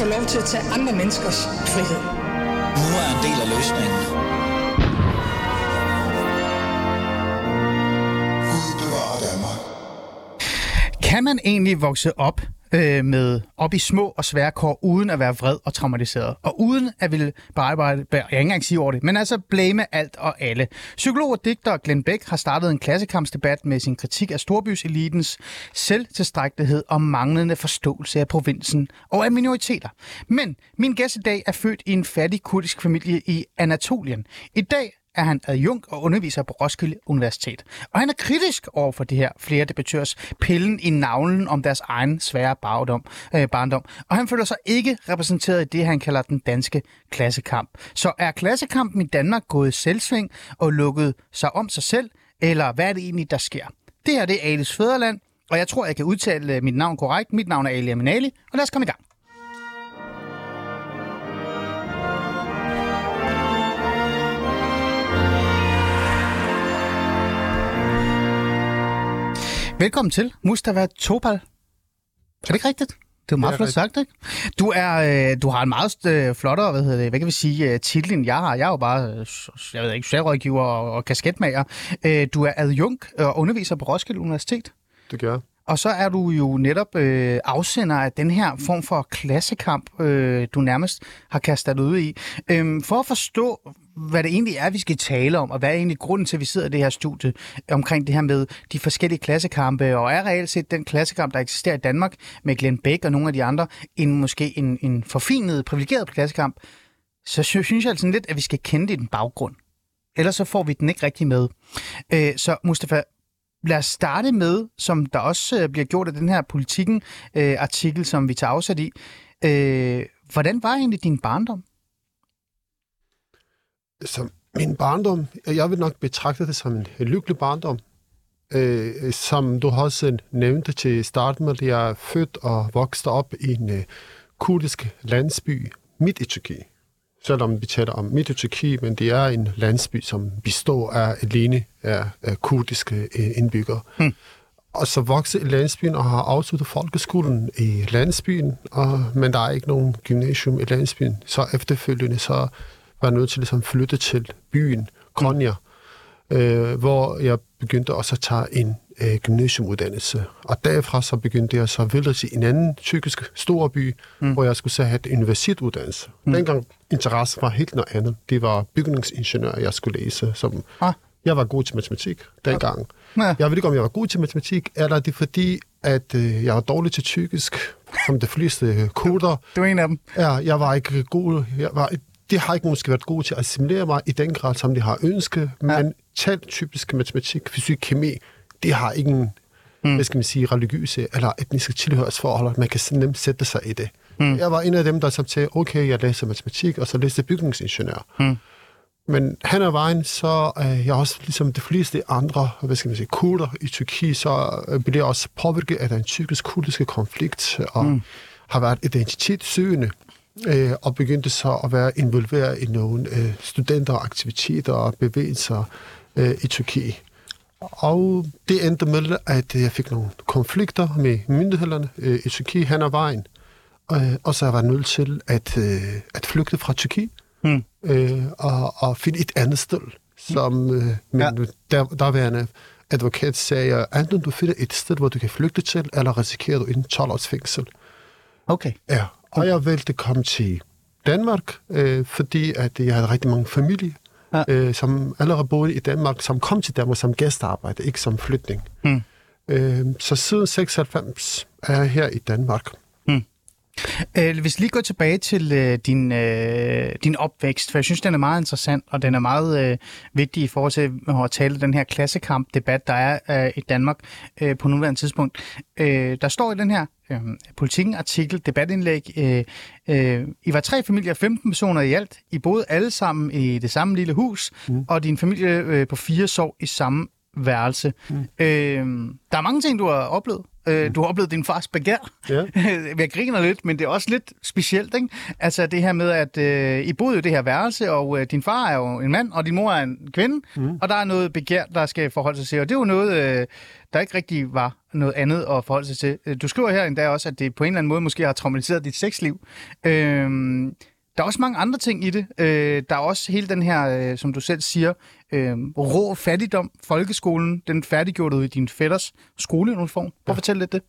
få lov til at tage andre menneskers frihed. Nu er en del af løsningen. Kan man egentlig vokse op øh, med op i små og svære kår, uden at være vred og traumatiseret, og uden at ville bare, jeg ikke engang sige over det, men altså blame alt og alle. Psykolog og digter Glenn Beck har startet en klassekampsdebat med sin kritik af storbyselitens selvtilstrækkelighed og manglende forståelse af provinsen og af minoriteter. Men min gæst i dag er født i en fattig kurdisk familie i Anatolien. I dag er han adjunkt og underviser på Roskilde Universitet. Og han er kritisk over for det her flere debattørs pillen i navlen om deres egen svære bagdom, øh, barndom. Og han føler sig ikke repræsenteret i det, han kalder den danske klassekamp. Så er klassekampen i Danmark gået selvsving og lukket sig om sig selv, eller hvad er det egentlig, der sker? Det her det er Alice Føderland, og jeg tror, jeg kan udtale mit navn korrekt. Mit navn er Ali Aminali, og lad os komme i gang. Velkommen til, Mustafa Topal. Er det ikke rigtigt? Det er meget flot sagt, ikke? Du, er, øh, du har en meget øh, flottere, hvad, hedder det, hvad kan vi sige, øh, titel end jeg har. Jeg er jo bare, øh, jeg ved ikke, socialrådgiver og, og kasketmager. Øh, du er adjunkt og underviser på Roskilde Universitet. Det gør jeg. Og så er du jo netop øh, afsender af den her form for klassekamp, øh, du nærmest har kastet ud i. Øhm, for at forstå, hvad det egentlig er, vi skal tale om, og hvad er egentlig grunden til, at vi sidder i det her studie omkring det her med de forskellige klassekampe, og er reelt set den klassekamp, der eksisterer i Danmark med Glenn Beck og nogle af de andre, en måske en, en forfinet, privilegeret klassekamp, så synes jeg altså lidt, at vi skal kende det i den baggrund. Ellers så får vi den ikke rigtig med. Øh, så Mustafa, lad os starte med, som der også øh, bliver gjort af den her politikken-artikel, øh, som vi tager afsat i. Øh, hvordan var egentlig din barndom? Så min barndom, øh, jeg vil nok betragte det som en lykkelig barndom. Øh, som du også nævnte til starten med, at jeg er født og vokset op i en øh, kurdisk landsby midt i Tyrkiet. Selvom vi taler om midt i Tyrkiet, men det er en landsby, som består af alene af, af kurdiske uh, indbyggere. Hmm. Og så voksede landsbyen og har afsluttet folkeskolen i landsbyen, og, men der er ikke nogen gymnasium i landsbyen. Så efterfølgende så var nødt til ligesom at flytte til byen Konya, mm. øh, hvor jeg begyndte også at tage en øh, gymnasiumuddannelse. Og derfra så begyndte jeg så videre til en anden tyrkisk stor by, mm. hvor jeg skulle så have en universitetsuddannelse. Mm. Dengang interesse var helt noget andet. Det var bygningsingeniør, jeg skulle læse. Som, ah. Jeg var god til matematik dengang. Ja. Jeg ved ikke, om jeg var god til matematik, eller er det fordi, at øh, jeg var dårlig til tyrkisk, som de fleste koder. Du er en af dem. Ja, jeg var ikke god. Jeg var de har ikke måske været gode til at assimilere mig i den grad, som de har ønsket, ja. men tal typisk matematik, fysik, kemi, det har ingen, mm. hvad skal man sige, religiøse eller etniske tilhørsforhold, man kan nemt sætte sig i det. Mm. Jeg var en af dem, der sagde, okay, jeg læser matematik, og så læste bygningsingeniør. Mm. Men hen ad vejen, så er jeg også ligesom de fleste andre, hvad skal man sige, kurder i Tyrkiet, så øh, bliver jeg også påvirket af den tyrkisk-kurdiske konflikt, og mm. har været identitetssøgende øh, og begyndte så at være involveret i nogle øh, studenteraktiviteter og bevægelser øh, i Tyrkiet. Og det endte med, at jeg fik nogle konflikter med myndighederne øh, i Tyrkiet hen ad vejen. Øh, og så var jeg nødt til at, øh, at flygte fra Tyrkiet hmm. øh, og, og finde et andet sted, som øh, min ja. der, derværende advokat sagde, enten du finder et sted, hvor du kan flygte til, eller risikerer du en 12 års fængsel. Okay. Ja, og jeg valgte at komme til Danmark, øh, fordi at jeg havde rigtig mange familie, ja. øh, som allerede boede i Danmark, som kom til Danmark som gæstearbejde, ikke som flytning. Mm. Øh, så siden 96 er jeg her i Danmark. Øh, hvis lige går tilbage til øh, din, øh, din opvækst, for jeg synes, den er meget interessant, og den er meget øh, vigtig i forhold til at tale den her klassekamp-debat, der er øh, i Danmark øh, på nuværende tidspunkt. Øh, der står i den her øh, politikken, artikel, debatindlæg. Øh, øh, I var tre familier, 15 personer i alt. I boede alle sammen i det samme lille hus, mm. og din familie øh, på fire sov i samme værelse. Mm. Øh, der er mange ting, du har oplevet. Øh, du har oplevet din fars begær. Ja. Jeg griner lidt, men det er også lidt specielt. Ikke? Altså det her med, at øh, I boede i det her værelse, og øh, din far er jo en mand, og din mor er en kvinde, mm. og der er noget begær, der skal forholde sig til. Og det er jo noget, øh, der ikke rigtig var noget andet at forholde sig til. Øh, Du skriver her endda også, at det på en eller anden måde måske har traumatiseret dit sexliv. Øh, der er også mange andre ting i det. Øh, der er også hele den her, øh, som du selv siger, øh, rå fattigdom. Folkeskolen, den færdiggjorde du i din fætters skoleuniform. Prøv at fortælle lidt det.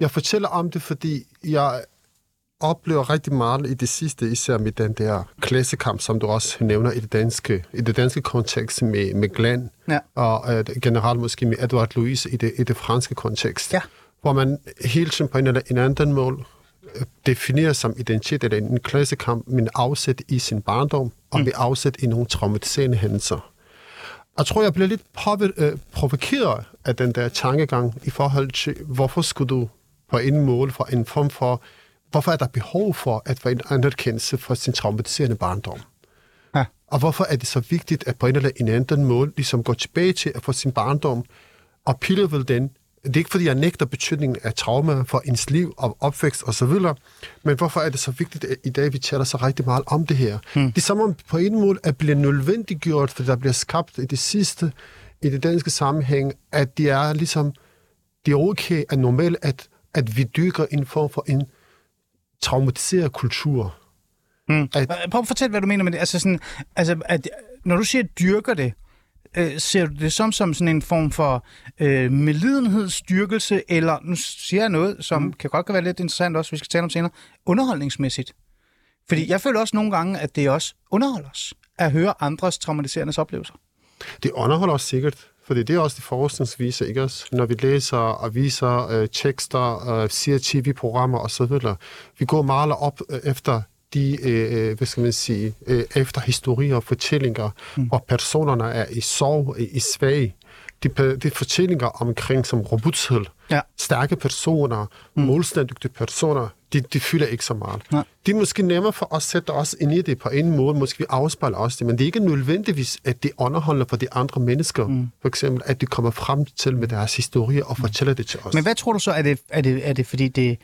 Jeg fortæller om det, fordi jeg oplever rigtig meget i det sidste, især med den der klassekamp, som du også nævner i det danske, i det danske kontekst med, med Glenn, Ja. og øh, generelt måske med Edward Louis i det, i det franske kontekst, Ja. hvor man hele tiden på en eller en anden måde definerer som identitet eller en klassekamp, men afsæt i sin barndom, og med afsæt i nogle traumatiserende hændelser. Jeg tror, jeg bliver lidt øh, provokeret af den der tankegang i forhold til, hvorfor skulle du på en mål for en form for, hvorfor er der behov for at få en anerkendelse for sin traumatiserende barndom? Ja. Og hvorfor er det så vigtigt at på en eller en anden måde ligesom gå tilbage til at få sin barndom og pille ved den? Det er ikke, fordi jeg nægter betydningen af trauma for ens liv og opvækst osv., men hvorfor er det så vigtigt, at i dag vi taler så rigtig meget om det her? Hmm. Det er som om på en måde at blive nødvendiggjort, for der bliver skabt i det sidste, i det danske sammenhæng, at det er ligesom, det er okay, at normalt, at, at vi dykker en form for en traumatiseret kultur. Mm. At- Prøv at fortælle, hvad du mener med det. Altså, sådan, altså at, når du siger dyrker det, øh, ser du det som, som sådan en form for øh, medlidenhedsstyrkelse, eller nu siger jeg noget, som mm. kan godt være lidt interessant også, vi skal tale om senere, underholdningsmæssigt. Fordi jeg føler også nogle gange, at det også underholder os at høre andres traumatiserende oplevelser. Det underholder os sikkert, for det er også det forskningsviser, ikke også? Når vi læser aviser, øh, tekster, øh, ser tv-programmer osv., vi går meget op øh, efter de, øh, hvad skal man sige, øh, efter historier og fortællinger, mm. hvor personerne er i sorg, i, i svag. De, de fortællinger omkring som robusthed, Ja. stærke personer, mm. målstændige personer, de, de fylder ikke så meget. Nej. Det er måske nemmere for os at sætte os ind i det på en måde, måske vi afspejler os det, men det er ikke nødvendigvis, at det underholder for de andre mennesker. Mm. For eksempel, at de kommer frem til med deres historie og fortæller det til os. Men hvad tror du så, er det, er det, er det fordi det...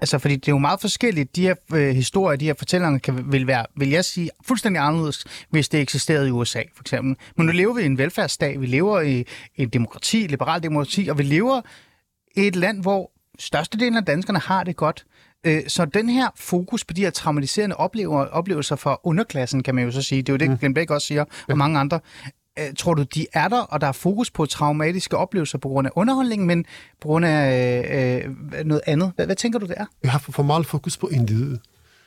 Altså, fordi det er jo meget forskelligt. De her øh, historier, de her fortællinger, kan, vil være, vil jeg sige, fuldstændig anderledes, hvis det eksisterede i USA, for eksempel. Men nu lever vi i en velfærdsstat, vi lever i et demokrati, et liberalt demokrati, og vi lever i et land, hvor størstedelen af danskerne har det godt. Øh, Så den her fokus på de her traumatiserende oplever, oplevelser for underklassen, kan man jo så sige, det er jo det, mm. Glenn Beck også siger, og mange andre, Øh, tror du, de er der, og der er fokus på traumatiske oplevelser på grund af underholdning, men på grund af øh, noget andet? Hvad, hvad tænker du, det er? Vi har for, meget fokus på individet.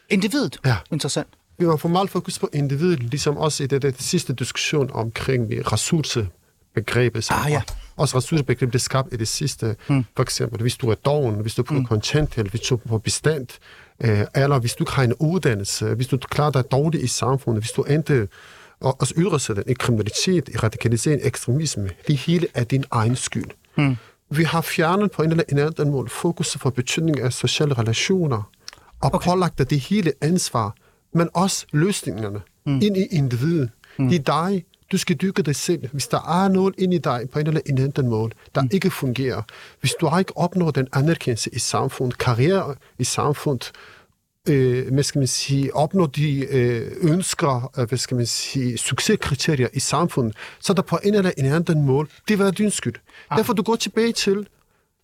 Individet? Ja. Interessant. Vi har for meget fokus på individet, ligesom også i det, det sidste diskussion omkring ressourcebegrebet. som Ah, ja. Også ressourcebegrebet blev skabt i det sidste. Hmm. For eksempel, hvis du er doven, hvis du er på hmm. kontanthjælp, hvis du er på bestand, øh, eller hvis du ikke har en uddannelse, hvis du klarer dig dårligt i samfundet, hvis du endte og også yder sig den i kriminalitet, i radikalisering, ekstremisme. Det hele er din egen skyld. Hmm. Vi har fjernet på en eller anden måde fokus for betydning af sociale relationer, og okay. pålagt det hele ansvar, men også løsningerne mm. ind i individet. Mm. Det er dig, du skal dykke dig selv. Hvis der er noget ind i dig på en eller anden måde, der mm. ikke fungerer, hvis du har ikke opnået den anerkendelse i samfundet, karriere i samfundet, øh, hvad skal man sige, opnå de øh, ønsker, øh, hvad skal man sige, succeskriterier i samfundet, så er der på en eller anden måde, det var din skyld. Ah. Derfor du går tilbage til,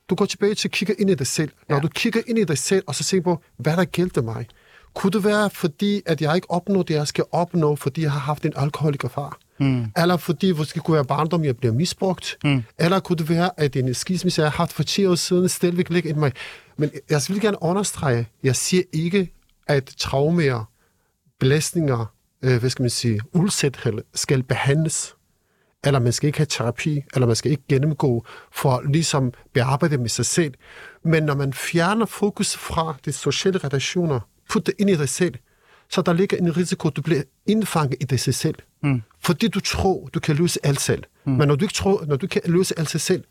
du går tilbage til at kigge ind i dig selv. Når Ja. du kigger ind i dig selv, og så ser på, hvad der gældte mig. Kunne det være, fordi at jeg ikke opnår det, jeg skal opnå, fordi jeg har haft en alkoholiker far? Mm. Eller fordi måske kunne være barndom, jeg bliver misbrugt? Mm. Eller kunne det være, at en skilsmisse, jeg har haft for 10 år siden, stadigvæk ligger i mig? Men jeg vil gerne understrege, jeg siger ikke, at traumer, belastninger, øh, hvad skal man sige, udsæthed skal behandles eller man skal ikke have terapi, eller man skal ikke gennemgå for ligesom bearbejde med sig selv. Men når man fjerner fokus fra de sociale relationer, putter det ind i dig selv, så der ligger en risiko, at du bliver indfanget i dig selv. Mm. Fordi du tror, du kan løse alt selv. Mm. Men når du ikke tror, når du kan løse alt sig selv,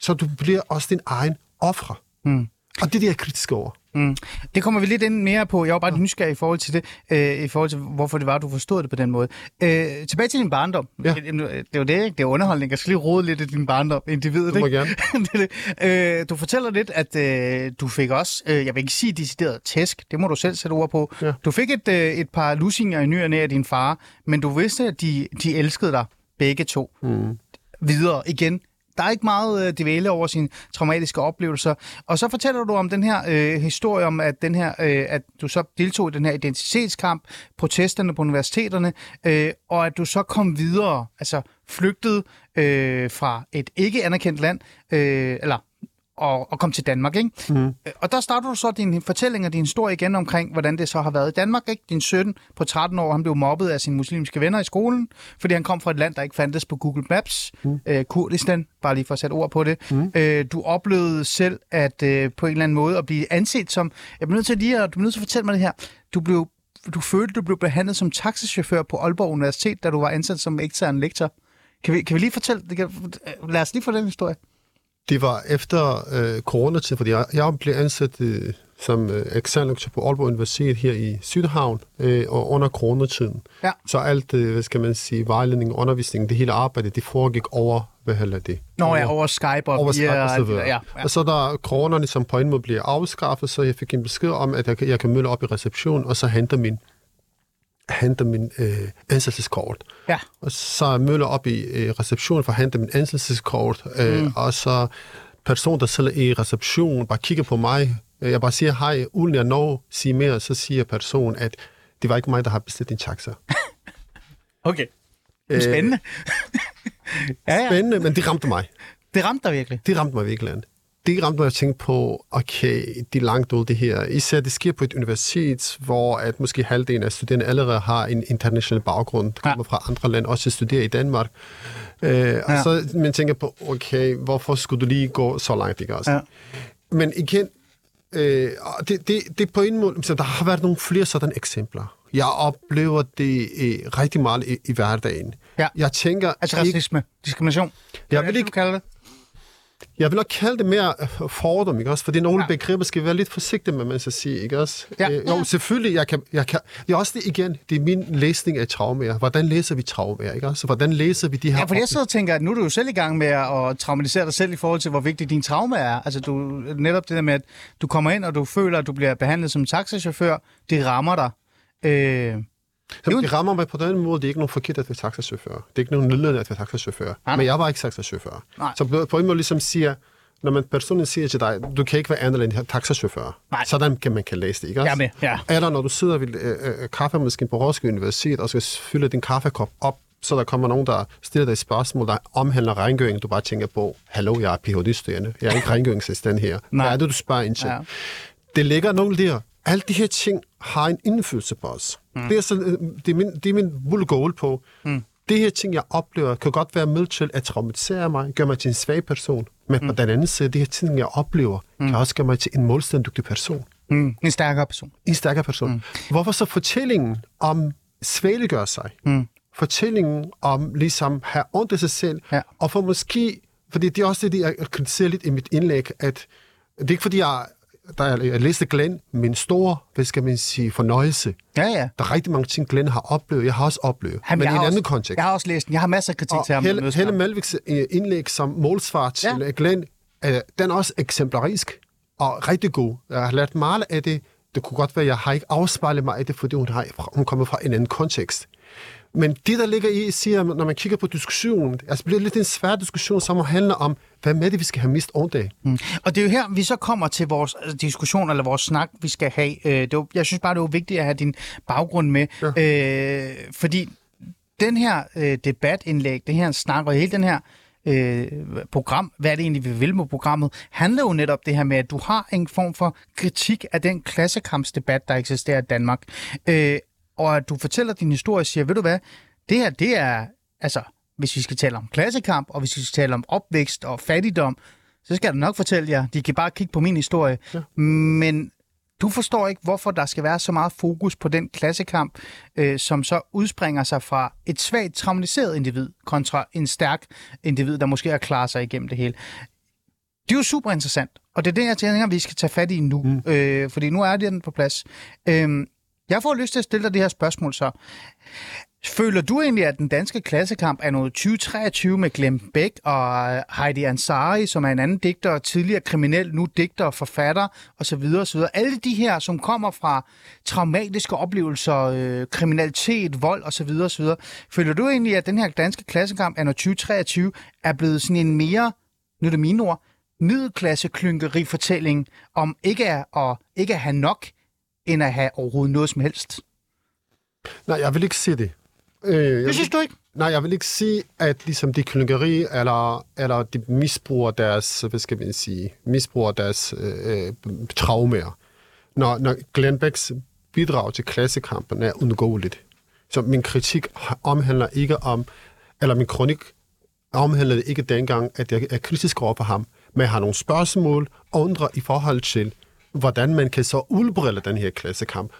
så du bliver også din egen ofre. Mm. Og det er det, jeg er kritisk over. Mm. Det kommer vi lidt ind mere på. Jeg var bare nysgerrig i forhold til det, øh, i forhold til, hvorfor det var, du forstod det på den måde. Øh, tilbage til din barndom. Ja. Det, er jo det, ikke? Det er underholdning. Jeg skal lige rode lidt i din barndom, individet, Du må ikke? gerne. er. Øh, du fortæller lidt, at øh, du fik også, øh, jeg vil ikke sige decideret tæsk, det må du selv sætte ord på. Ja. Du fik et, øh, et par lusinger i ny og næ af din far, men du vidste, at de, de elskede dig begge to. Mm. Videre igen. Der er ikke meget øh, dvæle over sine traumatiske oplevelser. Og så fortæller du om den her øh, historie om, at, den her, øh, at du så deltog i den her identitetskamp, protesterne på universiteterne, øh, og at du så kom videre, altså flygtede øh, fra et ikke anerkendt land, øh, eller og, og kom til Danmark, ikke? Mm. Og der starter du så din fortælling og din historie igen omkring, hvordan det så har været i Danmark, ikke? Din søn på 13 år, han blev mobbet af sine muslimske venner i skolen, fordi han kom fra et land, der ikke fandtes på Google Maps, mm. øh, Kurdistan, bare lige for at sætte ord på det. Mm. Øh, du oplevede selv at øh, på en eller anden måde at blive anset som, jeg bliver nødt til lige at, du bliver nødt til at fortælle mig det her, du blev du følte, du blev behandlet som taxichauffør på Aalborg Universitet, da du var ansat som ekstern lektor. Kan vi, kan vi lige fortælle, kan, lad os lige få den historie. Det var efter øh, coronatid, fordi jeg, jeg blev ansat øh, som øh, eksternlektor på Aalborg Universitet her i Sydhavn øh, og under coronatiden. Ja. Så alt, øh, hvad skal man sige, vejledning, undervisning, det hele arbejde, det foregik over, hvad heller det? Når jeg over Skype og over Skype og så videre. Ja, ja. Og så da corona ligesom på en måde bliver afskaffet, så jeg fik en besked om, at jeg, kan- jeg kan møde op i reception, og så hente min, hente min øh, ansættelseskort. Ja. Og så møller op i øh, receptionen for at hente min ansættelseskort, øh, mm. og så person, der sidder i receptionen, bare kigger på mig. Øh, Jeg bare siger hej, uden jeg når sige mere, så siger personen, at det var ikke mig, der har bestilt din taxa. Okay. Spændende. ja, ja. Spændende, men det ramte mig. Det ramte dig virkelig. Det ramte mig virkelig. Det ramte mig at tænke på, okay, det er langt ud det her. Især det sker på et universitet, hvor at måske halvdelen af studerende allerede har en international baggrund, Ja. kommer fra andre lande, også studerer i Danmark. Øh, og Ja. så man tænker på, okay, hvorfor skulle du lige gå så langt, ikke også? Ja. Men igen, øh, og det, det, det på en måde, så der har været nogle flere sådan eksempler. Jeg oplever det øh, rigtig meget i, i hverdagen. Ja. Jeg tænker Altså ikke, racisme, diskrimination. Jeg vil er ikke- du kalder det? Jeg vil også kalde det mere øh, fordom, ikke også? Fordi nogle Ja. begreber skal være lidt forsigtige med, man skal sige, ikke også? Ja. Øh, jo, selvfølgelig, jeg kan, jeg kan... Det er også det igen, det er min læsning af traumer. Hvordan læser vi traumer, ikke også? Hvordan læser vi de her... Ja, fordi jeg sidder og tænker, at nu er du jo selv i gang med at traumatisere dig selv i forhold til, hvor vigtig din traume er. Altså du, netop det der med, at du kommer ind, og du føler, at du bliver behandlet som taxachauffør. Det rammer dig. Øh, Jamen, det rammer mig på den måde, det er ikke nogen forkert at være taxachauffør. Det er ikke nogen nødvendigt at være taxachauffør. Men jeg var ikke taxachauffør. Nej. Så på, en måde ligesom siger, når man personen siger til dig, du kan ikke være andet end taxachauffør. Nej. Sådan kan man kan læse det, ikke også? Med, ja. Eller når du sidder ved øh, øh, kaffemaskinen på Roskilde Universitet og skal fylde din kaffekop op, så der kommer nogen, der stiller dig et spørgsmål, der omhandler rengøring. Du bare tænker på, hallo, jeg er Ph.D.-studerende. Jeg er ikke rengøringsassistent her. Nej. Hvad er det, du spørger ind til? Ja. Det ligger nogle der. Alle de her ting har en indflydelse på os. Mm. Det, er så, øh, det, er min, det er min bull goal på. Mm. Det her ting, jeg oplever, kan godt være med til at traumatisere mig, gøre mig til en svag person. Men mm. på den anden side, det her ting, jeg oplever, mm. kan også gøre mig til en målstændig person. mm, en stærkere person. En stærkere person. Mm. Hvorfor så fortællingen om svælgør sig? Mm. Fortællingen om ligesom have ondt af sig selv, Ja. og for måske, fordi det er også det, jeg kritiserer lidt i mit indlæg, at det er ikke fordi, jeg, da jeg, læste Glenn, min store, hvad skal man sige, fornøjelse. Ja, ja. Der er rigtig mange ting, Glenn har oplevet. Jeg har også oplevet, Jamen, men i en anden også, kontekst. Jeg har også læst den. Jeg har masser af kritik til ham. Og Helle, Helle. Malviks øh, indlæg som målsvar til Ja. Glenn, øh, den er også eksemplarisk og rigtig god. Jeg har lært meget af det. Det kunne godt være, at jeg har ikke afspejlet mig af det, fordi hun, har, hun kommer fra en anden kontekst. Men det, der ligger i, siger, når man kigger på diskussionen, altså bliver lidt en svær diskussion, som handler om, hvad med det, vi skal have mist ondt af. Mm. Og det er jo her, vi så kommer til vores altså, diskussion, eller vores snak, vi skal have. Øh, det var, jeg synes bare, det var vigtigt at have din baggrund med. Ja. Øh, fordi den her øh, debatindlæg, det her snak, og hele den her øh, program, hvad er det egentlig, vi vil med programmet, handler jo netop det her med, at du har en form for kritik af den klassekampsdebat, der eksisterer i Danmark. Øh, og at du fortæller din historie og siger, ved du hvad, det her, det er, altså, hvis vi skal tale om klassekamp, og hvis vi skal tale om opvækst og fattigdom, så skal jeg nok fortælle jer, de kan bare kigge på min historie. Ja. Men du forstår ikke, hvorfor der skal være så meget fokus på den klassekamp, øh, som så udspringer sig fra et svagt traumatiseret individ kontra en stærk individ, der måske har klaret sig igennem det hele. Det er jo super interessant. Og det er det, jeg tænker, vi skal tage fat i nu. Mm. Øh, fordi nu er den på plads. Øh, jeg får lyst til at stille dig det her spørgsmål så. Føler du egentlig, at den danske klassekamp er noget 2023 med Glenn Beck og øh, Heidi Ansari, som er en anden digter, tidligere kriminel, nu digter og forfatter osv. osv. Alle de her, som kommer fra traumatiske oplevelser, øh, kriminalitet, vold osv. osv. Føler du egentlig, at den her danske klassekamp er noget 2023 er blevet sådan en mere, nu er det mine ord, middelklasse fortælling om ikke at, at, ikke at have nok, end at have overhovedet noget som helst? Nej, jeg vil ikke sige det. Øh, det synes du ikke? Nej, jeg vil ikke sige, at ligesom de klyngeri, eller, eller de misbruger deres, hvad skal man sige, misbruger deres øh, øh traumer. Når, når Glenn Becks bidrag til klassekampen er undgåeligt. Så min kritik omhandler ikke om, eller min kronik omhandlede ikke dengang, at jeg er kritisk over for ham, men jeg har nogle spørgsmål og undrer i forhold til, hvordan man kan så udbrille den her klassekamp.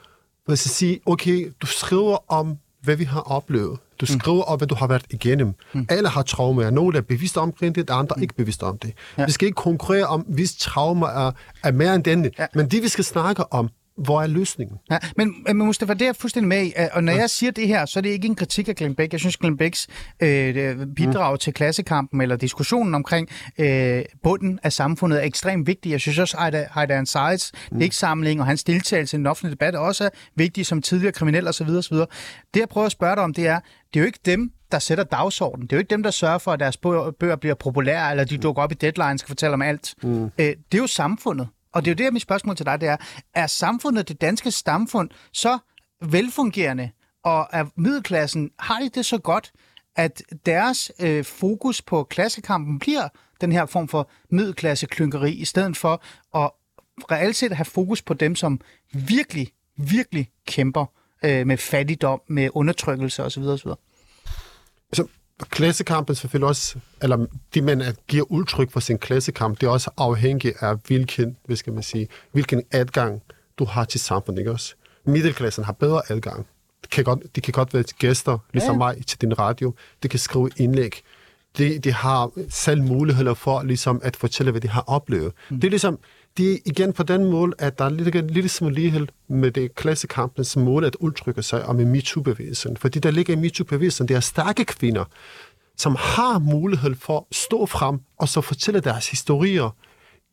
Hvis jeg siger, okay, du skriver om hvad vi har oplevet. Du mm. skriver mm. op, hvad du har været igennem. Mm. Alle har traumer. Nogle er bevidst omkring det, andre er ikke bevidst om det. Ja. Vi skal ikke konkurrere om, hvis traumer er, er mere end denne. Ja. Men det, vi skal snakke om, hvor er løsningen? Ja, men, men Mustafa, det er jeg fuldstændig med i. Og når ja. jeg siger det her, så er det ikke en kritik af Glenn Beck. Jeg synes, Glenn Becks øh, bidrag mm. til klassekampen eller diskussionen omkring øh, bunden af samfundet er ekstremt vigtig. Jeg synes også, at Heide Ansari's mm. digtsamling og hans deltagelse i den offentlige debat er også vigtig som tidligere kriminel osv. osv. Det, jeg prøver at spørge dig om, det er, det er jo ikke dem, der sætter dagsordenen. Det er jo ikke dem, der sørger for, at deres bøger bliver populære, eller de dukker op i deadline skal fortælle om alt. Mm. Øh, det er jo samfundet. Og det er jo det, mit spørgsmål til dig det er. Er samfundet, det danske samfund, så velfungerende, og er middelklassen, har de det så godt, at deres øh, fokus på klassekampen bliver den her form for middelklasseklynkeri, i stedet for at reelt set have fokus på dem, som virkelig, virkelig kæmper øh, med fattigdom, med undertrykkelse osv. osv. Så klassekampen selvfølgelig også, eller det man giver udtryk for sin klassekamp, det er også afhængigt af hvilken, hvad skal man sige, hvilken adgang du har til samfundet, ikke også? Middelklassen har bedre adgang. De kan godt, de kan godt være gæster, ligesom ja. mig, til din radio. De kan skrive indlæg. De, de har selv muligheder for ligesom at fortælle, hvad de har oplevet. Mm. Det er ligesom, det er igen på den måde, at der er lidt, lidt lille smule lighed med det klassekampens måde at udtrykke sig om MeToo-bevægelsen. Fordi der ligger i MeToo-bevægelsen, det er stærke kvinder, som har mulighed for at stå frem og så fortælle deres historier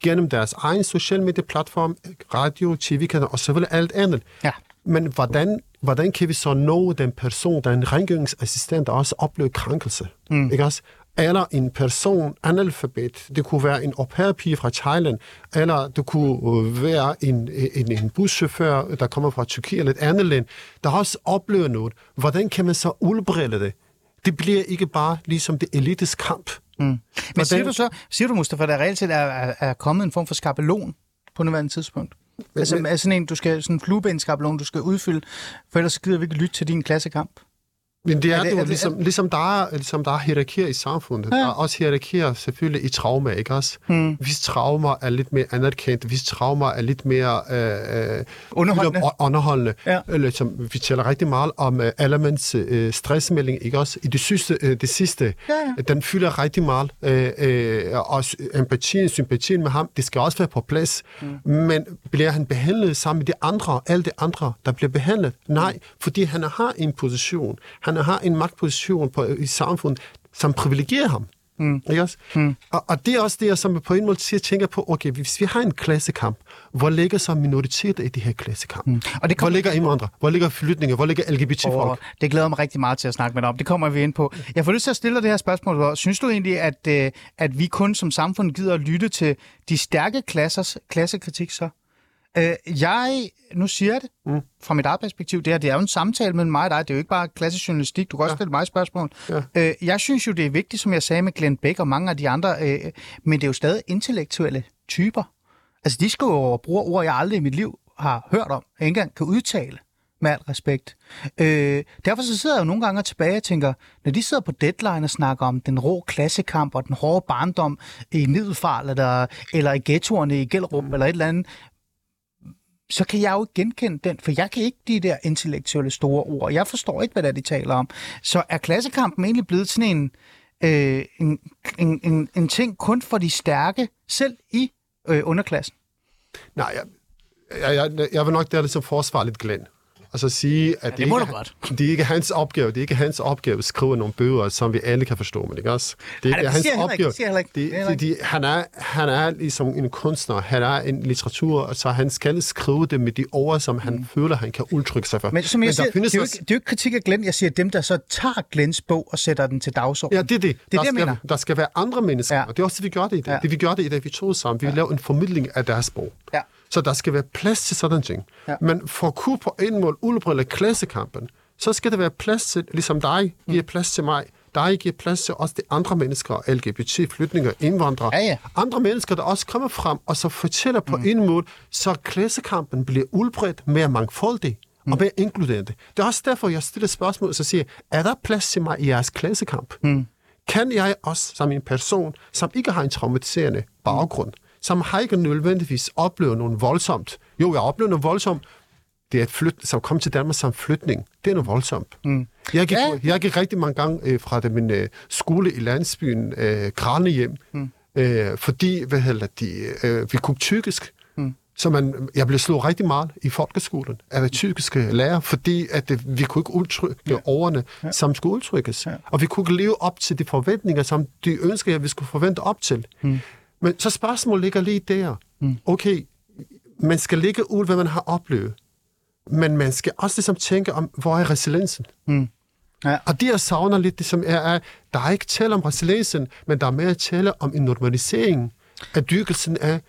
gennem deres egen social medieplatform, radio, tv-kanaler og selvfølgelig alt andet. Ja. Men hvordan, hvordan kan vi så nå den person, der er en rengøringsassistent, der også oplever krænkelse? Mm. Ikke også? Eller en person, analfabet. Det kunne være en au pair fra Thailand, eller det kunne øh, være en, en, en buschauffør, der kommer fra Tyrkiet eller et andet land, der også oplever noget. Hvordan kan man så udbrede det? Det bliver ikke bare ligesom det elites kamp. Mm. Men Hvordan... siger du så, siger du Mustafa, der reelt set er, er, er kommet en form for skabelon på nuværende tidspunkt? Men, altså, men, er sådan en, du skal, sådan en fluebenskabelon, du skal udfylde, for ellers gider vi ikke lytte til din klassekamp. Men det er, er det, jo er ligesom, ligesom, der er, ligesom der er hierarkier i samfundet. Ja. Der er også hierarkier selvfølgelig i trauma, ikke også? Hmm. Hvis traumer er lidt mere anerkendt, hvis traumer er lidt mere øh, øh underholdende, underholdende ja. eller, som, vi taler rigtig meget om uh, Elements uh, stressmelding, ikke også? I det sidste, uh, det sidste ja, ja. den fylder rigtig meget. Uh, uh, og empatien, sympatien med ham, det skal også være på plads. Hmm. Men bliver han behandlet sammen med de andre, alle de andre, der bliver behandlet? Nej, hmm. fordi han har en position. Han han har en magtposition på, i samfundet, som privilegerer ham. Mm. Ikke også? Mm. Og, og det er også det, jeg som på en måde siger, tænker på, okay, hvis vi har en klassekamp, hvor ligger så minoriteter i det her klassekamp? Mm. Og det kom... Hvor ligger indvandrere? Hvor ligger flytninger? Hvor ligger LGBT-folk? Oh, det glæder mig rigtig meget til at snakke med dig om. Det kommer vi ind på. Jeg får lyst til at stille dig det her spørgsmål. Synes du egentlig, at, øh, at vi kun som samfund gider at lytte til de stærke klassers klassekritik så? Øh, jeg, nu siger jeg det, mm. fra mit eget perspektiv, det, her, det er jo en samtale mellem mig og dig, det er jo ikke bare klassisk journalistik, du kan også ja. stille mig spørgsmål. Ja. Øh, jeg synes jo, det er vigtigt, som jeg sagde med Glenn Beck og mange af de andre, øh, men det er jo stadig intellektuelle typer. Altså, de skal jo bruge ord, jeg aldrig i mit liv har hørt om, jeg ikke engang kan udtale med al respekt. Øh, derfor så sidder jeg jo nogle gange tilbage og tænker, når de sidder på deadline og snakker om den rå klassekamp og den hårde barndom i Middelfart eller, eller i ghettoerne i Gellerup mm. eller et eller andet, så kan jeg jo ikke genkende den, for jeg kan ikke de der intellektuelle store ord. Jeg forstår ikke, hvad det er, de taler om. Så er klassekampen egentlig blevet sådan en, øh, en, en, en, en ting kun for de stærke, selv i øh, underklassen? Nej, jeg, jeg, jeg, jeg vil nok der så forsvare lidt Glenn. Altså sige, at det må ikke, godt. det er ikke hans opgave. Det er ikke hans opgave at skrive nogle bøger, som vi alle kan forstå, men ikke også? Det er Ej, det hans ikke, opgave. det ikke. Det, Det er fordi han er, han er ligesom en kunstner, han er en litteratur, så han skal skrive det med de ord, som han mm. føler, han kan udtrykke sig for. Men som jeg der siger, det er, jo ikke, det er jo ikke kritik af Glenn. Jeg siger dem, der så tager Glens bog og sætter den til dagsordenen. Ja, det er det. Det er der, det, jeg skal, mener. der skal være andre mennesker, Ja. ja. og det er også det, vi gør det i dag. Ja. Ja. Det vi gør det i dag, vi to sammen. Vi ja. laver en formidling af deres bog. Ja. Så der skal være plads til sådan ting. Ja. Men for at kunne på en måde udbrille klassekampen, så skal der være plads til, ligesom dig giver Mm. plads til mig, dig giver plads til også de andre mennesker, LGBT, flygtninge, indvandrere, Ja, ja. andre mennesker, der også kommer frem og så fortæller på mm. en måde, så klassekampen bliver udbredt mere mangfoldig mm. og mere inkluderende. Det er også derfor, jeg stiller spørgsmål og så siger, er der plads til mig i jeres klassekamp? Mm. Kan jeg også, som en person, som ikke har en traumatiserende baggrund, som har ikke nødvendigvis oplevet noget voldsomt. Jo, jeg har oplevet noget voldsomt. Det er et flyt, som kom til Danmark som flytning. Det er noget voldsomt. Mm. Jeg, gik, Ja. jeg gik rigtig mange gange øh, fra det, min øh, skole i landsbyen, øh, Kranehjem, mm. øh, fordi hvad hedder de, øh, vi kunne tyrkisk. Mm. Så man, jeg blev slået rigtig meget i folkeskolen af tyrkiske lærer, fordi at det, vi kunne ikke udtrykke ja. ordene, ja. som skulle udtrykkes. Ja. Og vi kunne ikke leve op til de forventninger, som de ønskede, at vi skulle forvente op til. Mm. Men så spørgsmålet ligger lige der. Mm. Okay, man skal ligge ud, hvad man har oplevet. Men man skal også ligesom tænke om, hvor er resiliensen? Ja. Og det, jeg savner lidt, det som er, er, der er ikke tale om resiliensen, men der er mere tale om en normalisering af dyrkelsen af